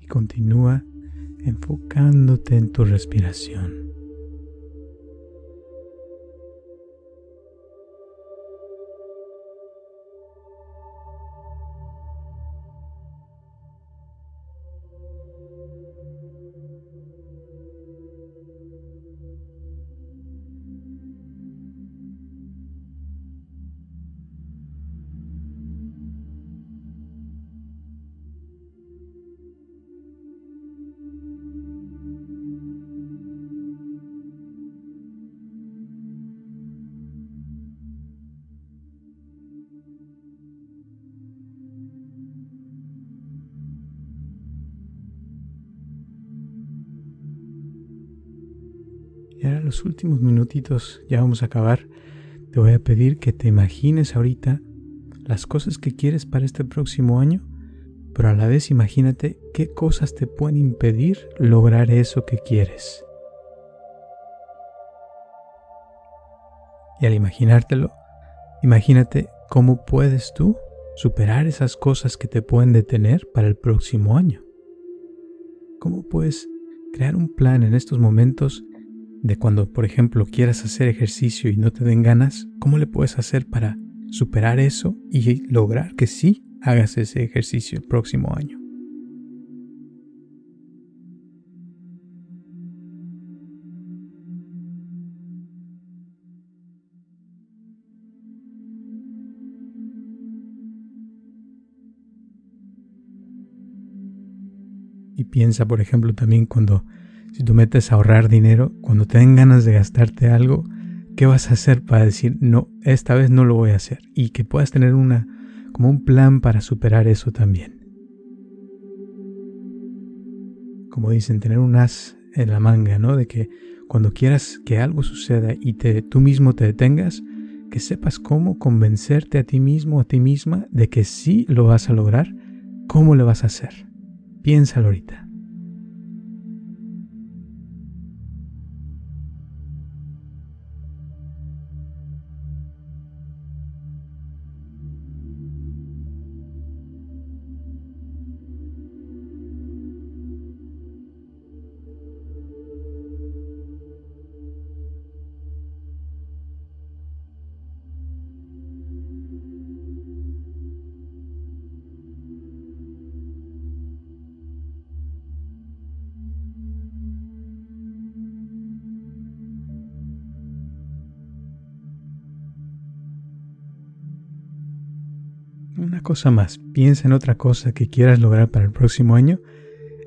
Y continúa enfocándote en tu respiración. Los últimos minutitos, ya vamos a acabar. Te voy a pedir que te imagines ahorita las cosas que quieres para este próximo año pero a la vez imagínate qué cosas te pueden impedir lograr eso que quieres. Y al imaginártelo, imagínate cómo puedes tú superar esas cosas que te pueden detener para el próximo año. ¿Cómo puedes crear un plan en estos momentos de cuando, por ejemplo, quieras hacer ejercicio y no te den ganas? ¿Cómo le puedes hacer para superar eso y lograr que sí hagas ese ejercicio el próximo año? Y piensa, por ejemplo, también cuando, si tú metes a ahorrar dinero, cuando te den ganas de gastarte algo, ¿qué vas a hacer para decir, no, esta vez no lo voy a hacer? Y que puedas tener una, como un plan para superar eso también. Como dicen, tener un as en la manga, ¿no? De que cuando quieras que algo suceda y te, tú mismo te detengas, que sepas cómo convencerte a ti mismo, a ti misma, de que sí lo vas a lograr, cómo lo vas a hacer. Piénsalo ahorita. Una cosa más, piensa en otra cosa que quieras lograr para el próximo año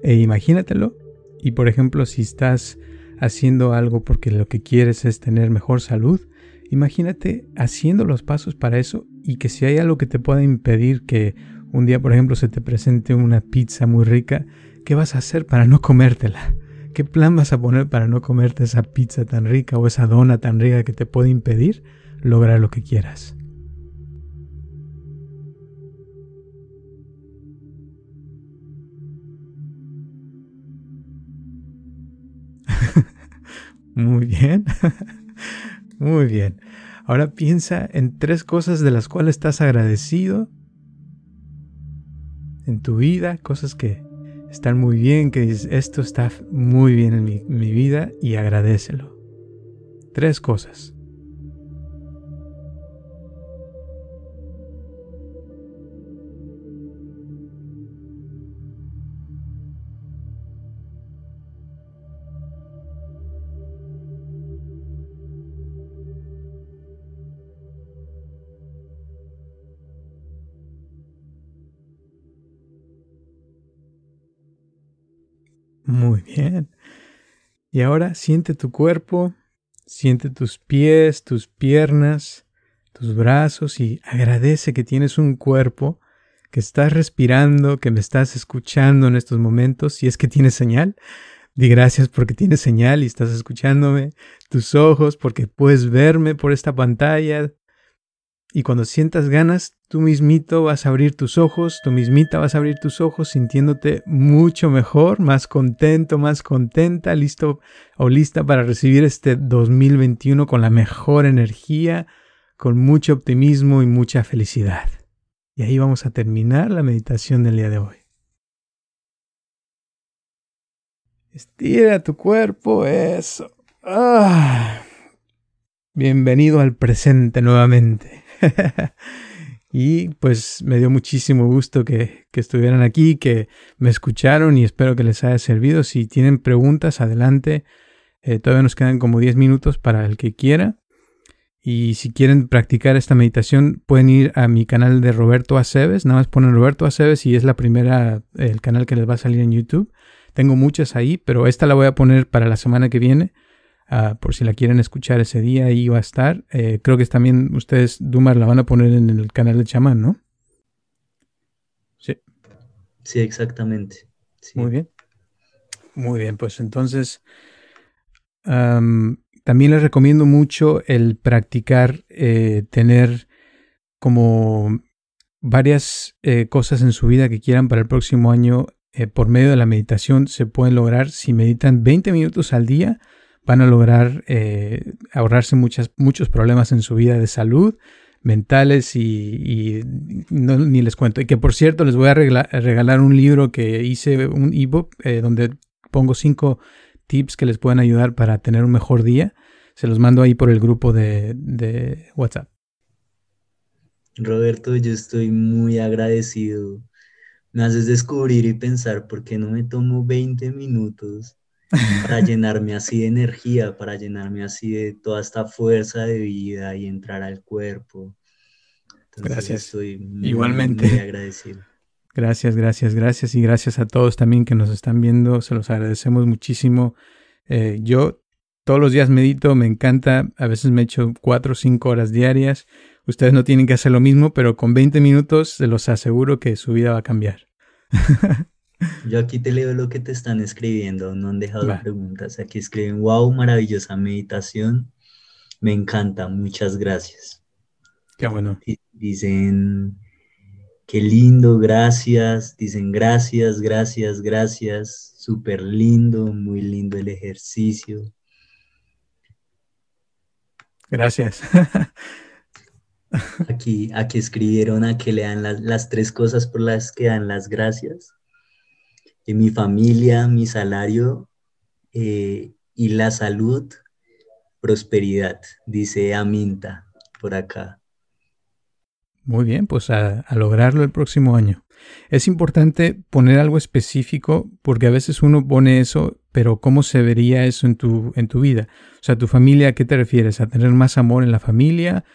e imagínatelo. Y por ejemplo, si estás haciendo algo porque lo que quieres es tener mejor salud, imagínate haciendo los pasos para eso y que si hay algo que te pueda impedir que un día, por ejemplo, se te presente una pizza muy rica, ¿qué vas a hacer para no comértela? ¿Qué plan vas a poner para no comerte esa pizza tan rica o esa dona tan rica que te puede impedir lograr lo que quieras? Muy bien. Muy bien. Ahora piensa en tres cosas de las cuales estás agradecido en tu vida, cosas que están muy bien, que dices, esto está muy bien en mi, mi vida y agradecelo. Tres cosas. Muy bien. Y ahora siente tu cuerpo, siente tus pies, tus piernas, tus brazos y agradece que tienes un cuerpo, que estás respirando, que me estás escuchando en estos momentos. Si es que tienes señal, di gracias porque tienes señal y estás escuchándome. Tus ojos porque puedes verme por esta pantalla. Y cuando sientas ganas, tú mismito vas a abrir tus ojos, tú mismita vas a abrir tus ojos sintiéndote mucho mejor, más contento, más contenta, listo o lista para recibir este 2021 con la mejor energía, con mucho optimismo y mucha felicidad. Y ahí vamos a terminar la meditación del día de hoy. Estira tu cuerpo, eso. Ah. Bienvenido al presente nuevamente. y pues me dio muchísimo gusto que, estuvieran aquí, que me escucharon y espero que les haya servido. Si tienen preguntas, adelante. Eh, todavía nos quedan como 10 minutos para el que quiera. Y si quieren practicar esta meditación, pueden ir a mi canal de Roberto Aceves. Nada más ponen Roberto Aceves y es la primera, el canal que les va a salir en YouTube. Tengo muchas ahí, pero esta la voy a poner para la semana que viene Ah, por si la quieren escuchar ese día, ahí va a estar. Eh, creo que también ustedes, Dumar, la van a poner en el canal de chamán, ¿no? Sí. Sí, exactamente. Muy bien. Muy bien, pues entonces también les recomiendo mucho el practicar, eh, tener como varias eh, cosas en su vida que quieran para el próximo año por medio de la meditación se pueden lograr. Si meditan 20 minutos al día, van a lograr eh, ahorrarse muchas, muchos problemas en su vida de salud, mentales y, ni les cuento. Y que por cierto les voy a regalar un libro que hice, un ebook, donde pongo cinco tips que les pueden ayudar para tener un mejor día. Se los mando ahí por el grupo de, de WhatsApp. Roberto, yo estoy muy agradecido. Me haces descubrir y pensar por qué no me tomo 20 minutos para llenarme así de energía, para llenarme así de toda esta fuerza de vida y entrar al cuerpo. gracias. Estoy muy, Igualmente. Muy agradecido. Gracias, gracias, gracias y gracias a todos también que nos están viendo. Se los agradecemos muchísimo. Eh, yo todos los días medito, me encanta. A veces me echo cuatro o cinco horas diarias. Ustedes no tienen que hacer lo mismo, pero con 20 minutos se los aseguro que su vida va a cambiar. Yo aquí te leo lo que te están escribiendo, no han dejado preguntas. Aquí escriben, wow, maravillosa meditación. Me encanta, muchas gracias. Qué bueno. Dicen, qué lindo, gracias. Dicen, gracias, gracias, gracias. Súper lindo, muy lindo el ejercicio. Gracias. Aquí, aquí escribieron a que le dan las, tres cosas por las que dan las gracias. Mi familia, mi salario eh, y la salud, prosperidad, dice Aminta por acá. Muy bien, pues a, lograrlo el próximo año. Es importante poner algo específico porque a veces uno pone eso, pero ¿cómo se vería eso en tu, en tu vida? O sea, tu familia, ¿a qué te refieres? ¿A tener más amor en la familia?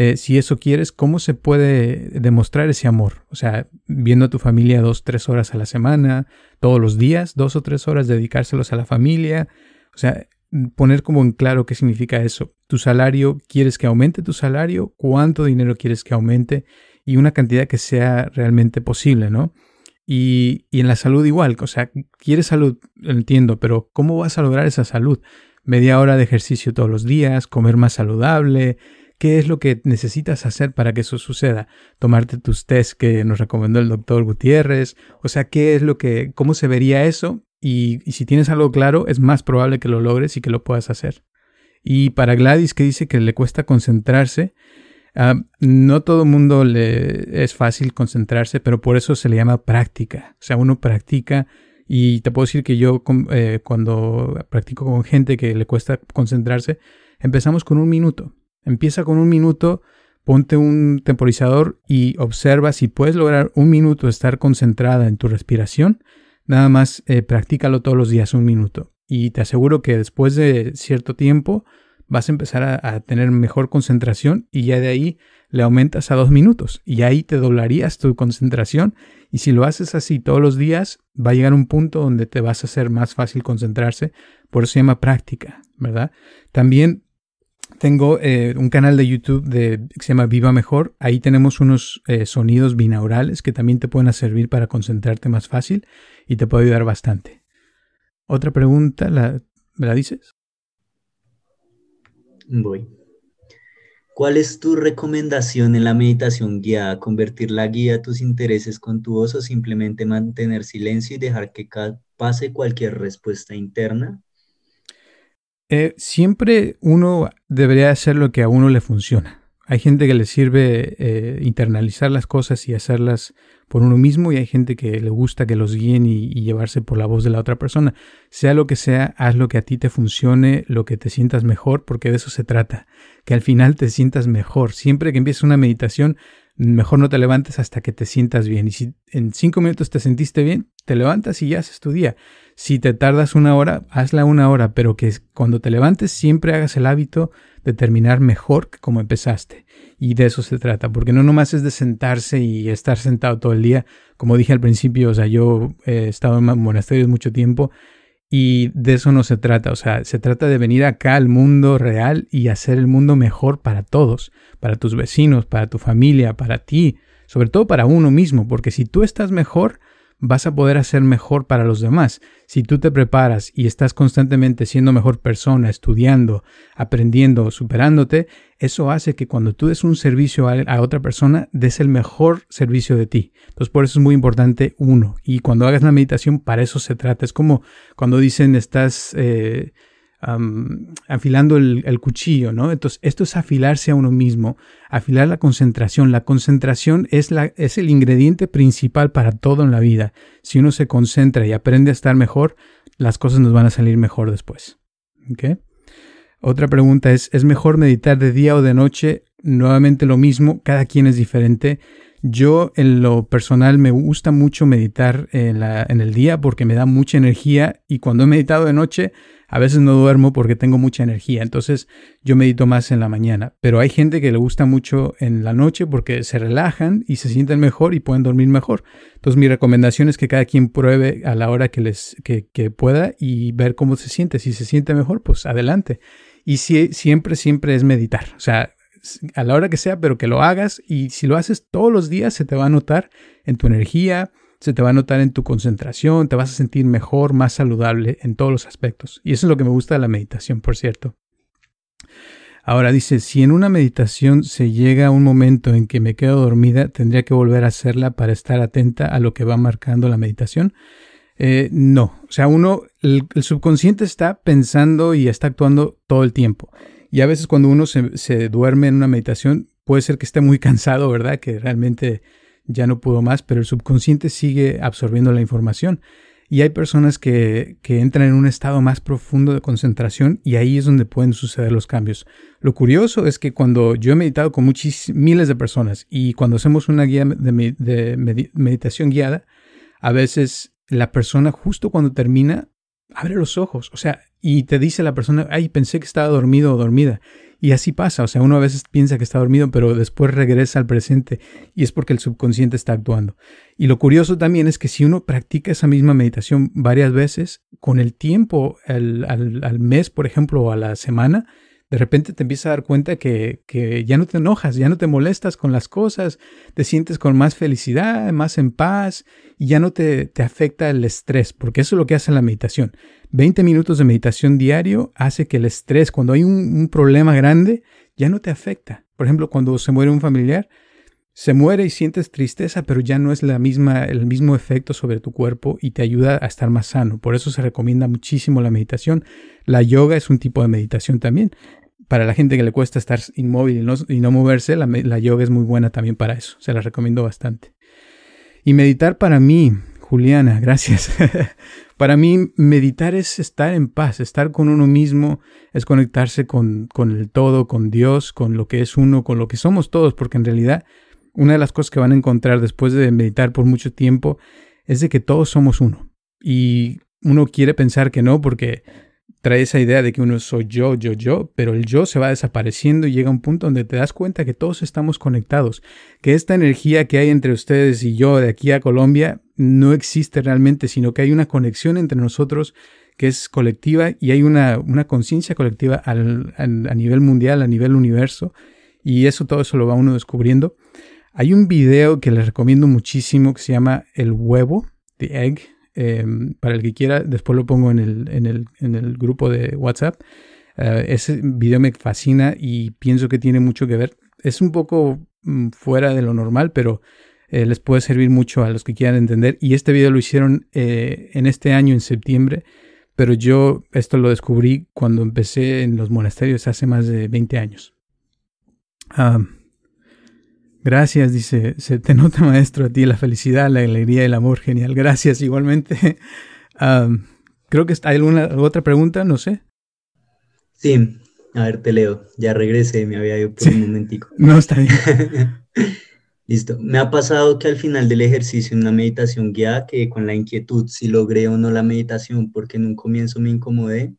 Eh, si eso quieres, ¿cómo se puede demostrar ese amor? O sea, viendo a tu familia dos, tres horas a la semana, todos los días, dos o tres horas dedicárselos a la familia. O sea, poner como en claro qué significa eso. Tu salario, ¿quieres que aumente tu salario? ¿Cuánto dinero quieres que aumente? Y una cantidad que sea realmente posible, ¿no? Y, y en la salud igual, o sea, quieres salud, entiendo, pero ¿cómo vas a lograr esa salud? Media hora de ejercicio todos los días, comer más saludable, ¿Qué es lo que necesitas hacer para que eso suceda? Tomarte tus test que nos recomendó el doctor Gutiérrez. O sea, ¿qué es lo que, cómo se vería eso? Y, si tienes algo claro, es más probable que lo logres y que lo puedas hacer. Y para Gladys, que dice que le cuesta concentrarse, ah, no todo el mundo le es fácil concentrarse, pero por eso se le llama práctica. O sea, uno practica y te puedo decir que yo eh, cuando practico con gente que le cuesta concentrarse, empezamos con un minuto. Empieza con un minuto, ponte un temporizador y observa si puedes lograr un minuto estar concentrada en tu respiración. Nada más eh, practícalo todos los días un minuto. Y te aseguro que después de cierto tiempo vas a empezar a, tener mejor concentración y ya de ahí le aumentas a dos minutos y ahí te doblarías tu concentración y si lo haces así todos los días va a llegar un punto donde te vas a hacer más fácil concentrarse, por eso se llama práctica, ¿verdad? También tengo eh, un canal de YouTube de, que se llama Viva Mejor. Ahí tenemos unos eh, sonidos binaurales que también te pueden servir para concentrarte más fácil y te puede ayudar bastante. Otra pregunta, ¿la, ¿me la dices? Voy. ¿Cuál es tu recomendación en la meditación guiada? ¿Convertir la guía a tus intereses con tu voz o simplemente mantener silencio y dejar que pase cualquier respuesta interna? Eh, siempre uno debería hacer lo que a uno le funciona. Hay gente que le sirve eh, internalizar las cosas y hacerlas por uno mismo y hay gente que le gusta que los guíen y, llevarse por la voz de la otra persona. Sea lo que sea, haz lo que a ti te funcione, lo que te sientas mejor, porque de eso se trata. Que al final te sientas mejor. Siempre que empieces una meditación, mejor no te levantes hasta que te sientas bien. Y si en cinco minutos te sentiste bien, te levantas y ya haces tu día. Si te tardas una hora, hazla una hora, pero que cuando te levantes siempre hagas el hábito de terminar mejor que como empezaste. Y de eso se trata, porque no nomás es de sentarse y estar sentado todo el día. Como dije al principio, o sea, yo he estado en monasterios mucho tiempo y de eso no se trata. O sea, se trata de venir acá al mundo real y hacer el mundo mejor para todos, para tus vecinos, para tu familia, para ti, sobre todo para uno mismo, porque si tú estás mejor, vas a poder hacer mejor para los demás. Si tú te preparas y estás constantemente siendo mejor persona, estudiando, aprendiendo, superándote, eso hace que cuando tú des un servicio a, otra persona, des el mejor servicio de ti. Entonces, por eso es muy importante uno. Y cuando hagas la meditación, para eso se trata. Es como cuando dicen estás... Eh, afilando el, cuchillo, ¿no? Entonces, esto es afilarse a uno mismo, afilar la concentración. La concentración es, la, es el ingrediente principal para todo en la vida. Si uno se concentra y aprende a estar mejor, las cosas nos van a salir mejor después. Otra pregunta es, ¿es mejor meditar de día o de noche? Nuevamente lo mismo, cada quien es diferente. Yo en lo personal me gusta mucho meditar en, la, en el día porque me da mucha energía y cuando he meditado de noche a veces no duermo porque tengo mucha energía, entonces yo medito más en la mañana. Pero hay gente que le gusta mucho en la noche porque se relajan y se sienten mejor y pueden dormir mejor. Entonces mi recomendación es que cada quien pruebe a la hora que, les, que, pueda y ver cómo se siente. Si se siente mejor, pues adelante. Y si, siempre, siempre es meditar. O sea, a la hora que sea, pero que lo hagas y si lo haces todos los días se te va a notar en tu energía, se te va a notar en tu concentración, te vas a sentir mejor, más saludable en todos los aspectos. Y eso es lo que me gusta de la meditación, por cierto. Ahora dice, si en una meditación se llega a un momento en que me quedo dormida, tendría que volver a hacerla para estar atenta a lo que va marcando la meditación. Eh, no, o sea, uno, el, subconsciente está pensando y está actuando todo el tiempo. Y a veces cuando uno se, duerme en una meditación, puede ser que esté muy cansado, ¿verdad? Que realmente ya no pudo más, pero el subconsciente sigue absorbiendo la información. Y hay personas que, entran en un estado más profundo de concentración y ahí es donde pueden suceder los cambios. Lo curioso es que cuando yo he meditado con muchis, miles de personas y cuando hacemos una guía de meditación guiada, a veces la persona justo cuando termina abre los ojos, o sea, y te dice la persona, ay, pensé que estaba dormido o dormida. Y así pasa, o sea, uno a veces piensa que está dormido, pero después regresa al presente y es porque el subconsciente está actuando. Y lo curioso también es que si uno practica esa misma meditación varias veces, con el tiempo, al, al mes, por ejemplo, o a la semana, de repente te empiezas a dar cuenta que, ya no te enojas, ya no te molestas con las cosas, te sientes con más felicidad, más en paz y ya no te, te afecta el estrés, porque eso es lo que hace la meditación. 20 minutos de meditación diario hace que el estrés, cuando hay un, problema grande, ya no te afecta. Por ejemplo, cuando se muere un familiar, se muere y sientes tristeza, pero ya no es la misma, el mismo efecto sobre tu cuerpo y te ayuda a estar más sano. Por eso se recomienda muchísimo la meditación. La yoga es un tipo de meditación también para la gente que le cuesta estar inmóvil y no, moverse, la, yoga es muy buena también para eso. Se la recomiendo bastante. Y meditar para mí, Juliana, gracias. para mí, meditar es estar en paz, estar con uno mismo, es conectarse con, con el todo, con Dios, con lo que es uno, con lo que somos todos, porque en realidad una de las cosas que van a encontrar después de meditar por mucho tiempo es de que todos somos uno. Y uno quiere pensar que no, porque trae esa idea de que uno soy yo, yo, yo, pero el yo se va desapareciendo y llega un punto donde te das cuenta que todos estamos conectados, que esta energía que hay entre ustedes y yo de aquí a Colombia no existe realmente, sino que hay una conexión entre nosotros que es colectiva y hay una, una conciencia colectiva a nivel mundial, a nivel universo, y eso todo eso lo va uno descubriendo. Hay un video que les recomiendo muchísimo que se llama El huevo, The Egg, Em, para el que quiera, después lo pongo en el, en el, en el grupo de WhatsApp. Eh, ese video me fascina y pienso que tiene mucho que ver. Es un poco mm, fuera de lo normal, pero eh, les puede servir mucho a los que quieran entender. Y este video lo hicieron eh, en este año, en septiembre, pero yo esto lo descubrí cuando empecé en los monasterios hace más de 20 años. Ah, Gracias, dice, se te nota maestro a ti la felicidad, la alegría y el amor, genial. Gracias, igualmente. creo que hay alguna otra pregunta, no sé. Sí, a ver, te leo. Ya regresé, me había ido por un momentico. No, está bien. Listo. Me ha pasado que al final del ejercicio, en una meditación guiada, que con la inquietud si logré o no la meditación, porque en un comienzo me incomodé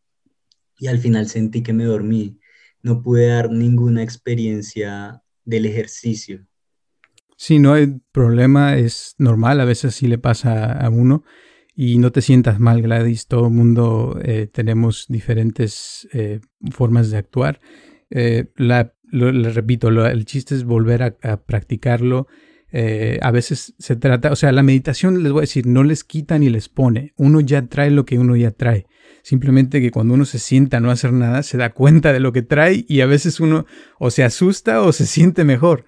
y al final sentí que me dormí. No pude dar ninguna experiencia del ejercicio. Sí, no hay problema, es normal, a veces sí le pasa a uno y no te sientas mal, Gladys, todo el mundo eh, tenemos diferentes eh, formas de actuar. Eh, la, le repito, el chiste es volver a, practicarlo Eh, a veces se trata, o sea, la meditación les voy a decir, no les quita ni les pone. Uno ya trae lo que uno ya trae. Simplemente que cuando uno se sienta a no hacer nada, se da cuenta de lo que trae y a veces uno o se asusta o se siente mejor.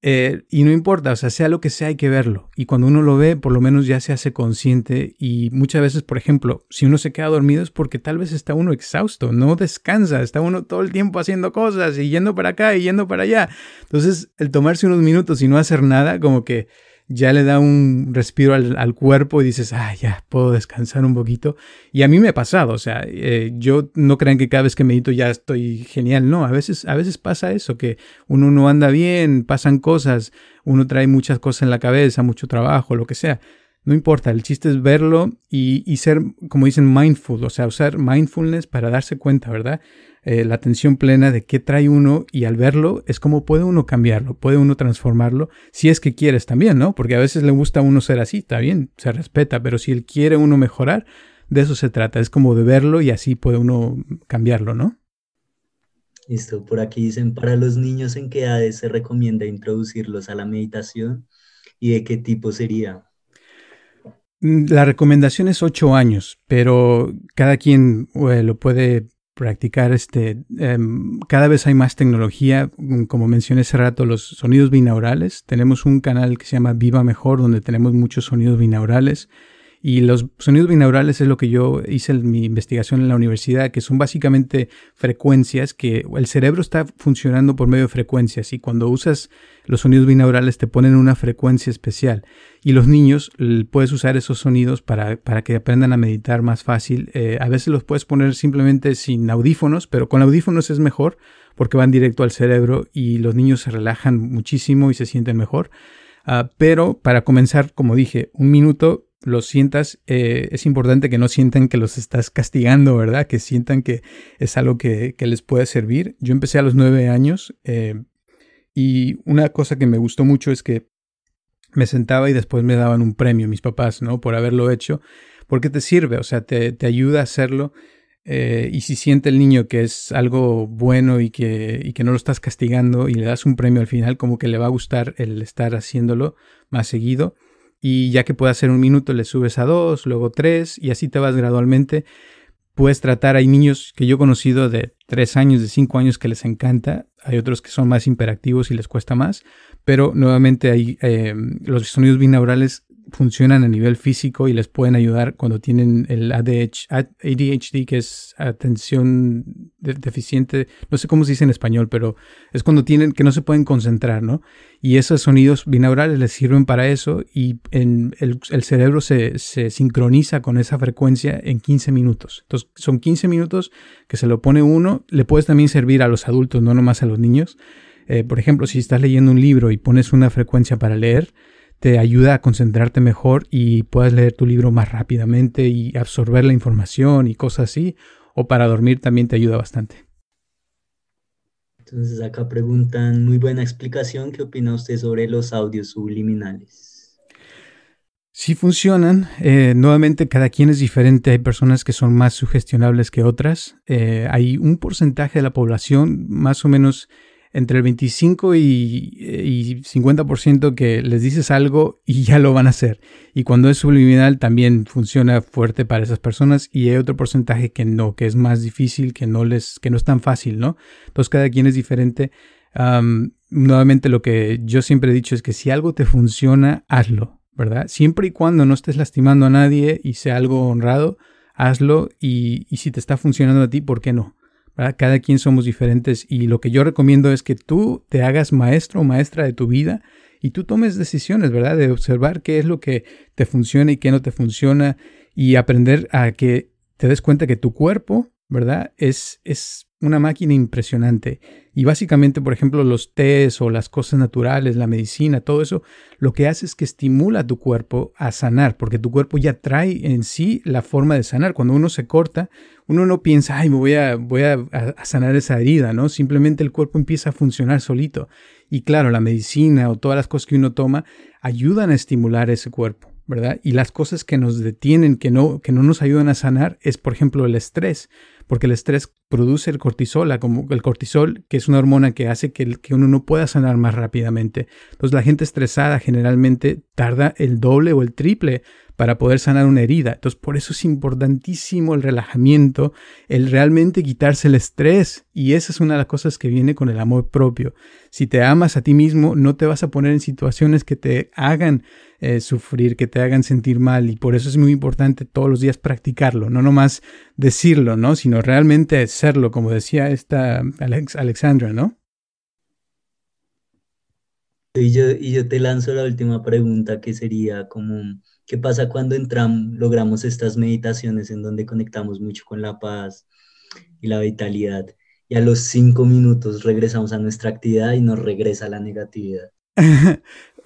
Eh, y no importa, o sea, sea lo que sea, hay que verlo. Y cuando uno lo ve, por lo menos ya se hace consciente. Y muchas veces, por ejemplo, si uno se queda dormido es porque tal vez está uno exhausto, no descansa, está uno todo el tiempo haciendo cosas y yendo para acá y yendo para allá. Entonces, el tomarse unos minutos y no hacer nada, como que ya le da un respiro al, cuerpo y dices, ah, ya puedo descansar un poquito. Y a mí me ha pasado, o sea, eh, yo no crean que cada vez que medito ya estoy genial, no, a veces, a veces pasa eso, que uno no anda bien, pasan cosas, uno trae muchas cosas en la cabeza, mucho trabajo, lo que sea. No importa, el chiste es verlo y, y ser, como dicen, mindful, o sea, usar mindfulness para darse cuenta, ¿verdad? Eh, la atención plena de qué trae uno y al verlo es como puede uno cambiarlo, puede uno transformarlo, si es que quieres también, ¿no? Porque a veces le gusta a uno ser así, está bien, se respeta, pero si él quiere uno mejorar, de eso se trata, es como de verlo y así puede uno cambiarlo, ¿no? Listo, por aquí dicen, para los niños en qué edades se recomienda introducirlos a la meditación y de qué tipo sería. Mm, la recomendación es 8 años, pero cada quien eh, lo puede practicar este em, cada vez hay más tecnología. Mm, como mencioné hace rato los sonidos binaurales. Tenemos un canal que se llama Viva Mejor donde tenemos muchos sonidos binaurales y los sonidos binaurales es lo que yo hice en mi investigación en la universidad, que son básicamente frecuencias que el cerebro está funcionando por medio de frecuencias y cuando usas los sonidos binaurales te ponen una frecuencia especial y los niños puedes usar esos sonidos para, para que aprendan a meditar más fácil. Eh, a veces los puedes poner simplemente sin audífonos, pero con audífonos es mejor porque van directo al cerebro y los niños se relajan muchísimo y se sienten mejor. Ah, pero para comenzar, como dije, un minuto los sientas, eh, es importante que no sientan que los estás castigando, ¿verdad? Que sientan que es algo que, les puede servir. Yo empecé a los nueve años eh, y una cosa que me gustó mucho es que me sentaba y después me daban un premio mis papás, ¿no? Por haberlo hecho, porque te sirve, o sea, te, ayuda a hacerlo. Eh, y si siente el niño que es algo bueno y que, y que no lo estás castigando y le das un premio al final, como que le va a gustar el estar haciéndolo más seguido y ya que puede hacer un minuto le subes a dos, luego tres y así te vas gradualmente. Puedes tratar, hay niños que yo he conocido de tres años, de cinco años que les encanta, hay otros que son más imperactivos y les cuesta más, pero nuevamente hay eh, los sonidos binaurales funcionan a nivel físico y les pueden ayudar cuando tienen el ADHD, que es atención deficiente, no sé cómo se dice en español, pero es cuando tienen que no se pueden concentrar, ¿no? Y esos sonidos binaurales les sirven para eso y en el, cerebro se, sincroniza con esa frecuencia en 15 minutos. Entonces son 15 minutos que se lo pone uno, le puedes también servir a los adultos, no nomás a los niños. Eh, por ejemplo, si estás leyendo un libro y pones una frecuencia para leer, te ayuda a concentrarte mejor y puedas leer tu libro más rápidamente y absorber la información y cosas así. O para dormir también te ayuda bastante. Entonces acá preguntan, muy buena explicación, ¿qué opina usted sobre los audios subliminales? Sí funcionan. Eh, nuevamente, cada quien es diferente. Hay personas que son más sugestionables que otras. Eh, hay un porcentaje de la población, más o menos entre el 25 y, 50% que les dices algo y ya lo van a hacer. Y cuando es subliminal también funciona fuerte para esas personas y hay otro porcentaje que no, que es más difícil, que no les, que no es tan fácil, ¿no? Entonces cada quien es diferente. nuevamente lo que yo siempre he dicho es que si algo te funciona, hazlo, ¿verdad? Siempre y cuando no estés lastimando a nadie y sea algo honrado, hazlo y, y si te está funcionando a ti, ¿por qué no? Cada quien somos diferentes y lo que yo recomiendo es que tú te hagas maestro o maestra de tu vida y tú tomes decisiones, ¿verdad? De observar qué es lo que te funciona y qué no te funciona y aprender a que te des cuenta que tu cuerpo, ¿verdad? Es, es una máquina impresionante. Y básicamente, por ejemplo, los tés o las cosas naturales, la medicina, todo eso, lo que hace es que estimula a tu cuerpo a sanar, porque tu cuerpo ya trae en sí la forma de sanar. Cuando uno se corta, uno no piensa, ay, me voy a, voy a, a sanar esa herida, ¿no? Simplemente el cuerpo empieza a funcionar solito. Y claro, la medicina o todas las cosas que uno toma ayudan a estimular ese cuerpo. ¿verdad? Y las cosas que nos detienen, que no, que no nos ayudan a sanar, es por ejemplo el estrés porque el estrés produce el cortisol, como el cortisol, que es una hormona que hace que, que uno no pueda sanar más rápidamente. Entonces la gente estresada generalmente tarda el doble o el triple para poder sanar una herida. Entonces, por eso es importantísimo el relajamiento, el realmente quitarse el estrés. Y esa es una de las cosas que viene con el amor propio. Si te amas a ti mismo, no te vas a poner en situaciones que te hagan eh, sufrir, que te hagan sentir mal. Y por eso es muy importante todos los días practicarlo, no nomás decirlo, ¿no? Sino realmente serlo, como decía esta Alex Alexandra, ¿no? Y yo, y yo te lanzo la última pregunta que sería como ¿Qué pasa cuando entramos, logramos estas meditaciones en donde conectamos mucho con la paz y la vitalidad? Y a los cinco minutos regresamos a nuestra actividad y nos regresa la negatividad.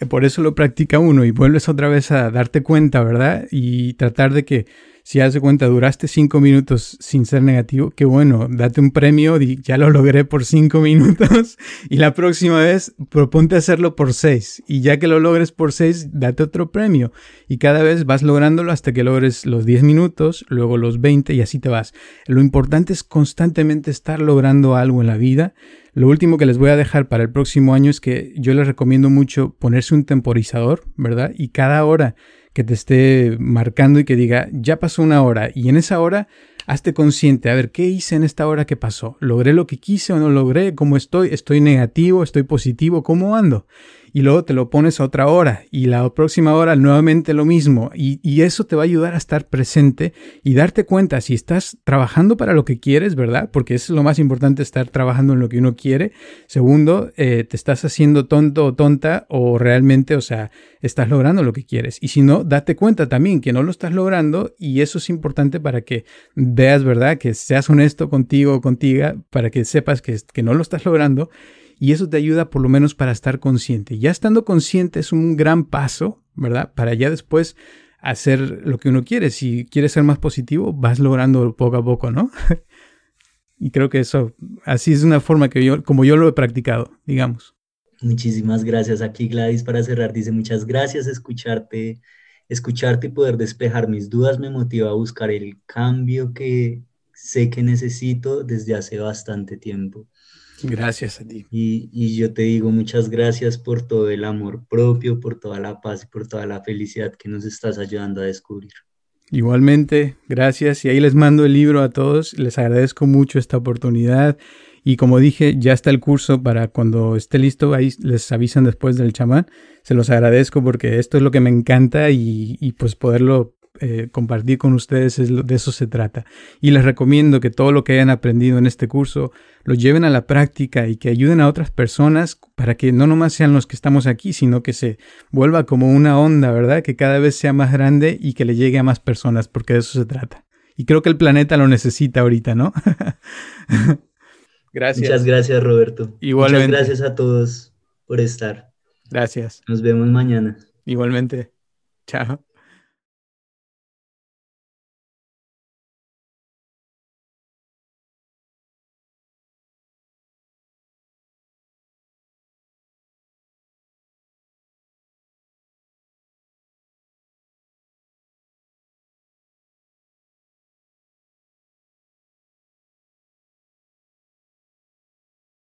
Por eso lo practica uno y vuelves otra vez a darte cuenta, ¿verdad? Y tratar de que si hace cuenta, duraste cinco minutos sin ser negativo, qué bueno, date un premio, ya lo logré por cinco minutos y la próxima vez proponte hacerlo por seis y ya que lo logres por seis, date otro premio y cada vez vas lográndolo hasta que logres los diez minutos, luego los veinte y así te vas. Lo importante es constantemente estar logrando algo en la vida. Lo último que les voy a dejar para el próximo año es que yo les recomiendo mucho ponerse un temporizador, ¿verdad? Y cada hora que te esté marcando y que diga, ya pasó una hora y en esa hora hazte consciente, a ver, ¿qué hice en esta hora que pasó? ¿Logré lo que quise o no logré? ¿Cómo estoy? ¿Estoy negativo? ¿Estoy positivo? ¿Cómo ando? Y luego te lo pones a otra hora y la próxima hora nuevamente lo mismo y, eso te va a ayudar a estar presente y darte cuenta si estás trabajando para lo que quieres, ¿verdad? Porque es lo más importante, estar trabajando en lo que uno quiere. Segundo, eh, te estás haciendo tonto o tonta o realmente, o sea, estás logrando lo que quieres. Y si no, date cuenta también que no lo estás logrando y eso es importante para que veas, ¿verdad? Que seas honesto contigo o contigo para que sepas que, que no lo estás logrando y eso te ayuda por lo menos para estar consciente. Ya estando consciente es un gran paso, ¿verdad? Para ya después hacer lo que uno quiere. Si quieres ser más positivo, vas logrando poco a poco, ¿no? y creo que eso, así es una forma que yo, como yo lo he practicado, digamos. Muchísimas gracias. Aquí Gladys para cerrar dice muchas gracias, escucharte, escucharte y poder despejar mis dudas me motiva a buscar el cambio que sé que necesito desde hace bastante tiempo. Gracias a ti. Y, yo te digo muchas gracias por todo el amor propio, por toda la paz y por toda la felicidad que nos estás ayudando a descubrir. Igualmente, gracias. Y ahí les mando el libro a todos. Les agradezco mucho esta oportunidad. Y como dije, ya está el curso para cuando esté listo, ahí les avisan después del chamán. Se los agradezco porque esto es lo que me encanta y, y pues poderlo eh, compartir con ustedes, de eso se trata. Y les recomiendo que todo lo que hayan aprendido en este curso lo lleven a la práctica y que ayuden a otras personas para que no nomás sean los que estamos aquí, sino que se vuelva como una onda, ¿verdad? Que cada vez sea más grande y que le llegue a más personas, porque de eso se trata. Y creo que el planeta lo necesita ahorita, ¿no? gracias. Muchas gracias, Roberto. Igualmente. Muchas gracias a todos por estar. Gracias. Nos vemos mañana. Igualmente. Chao.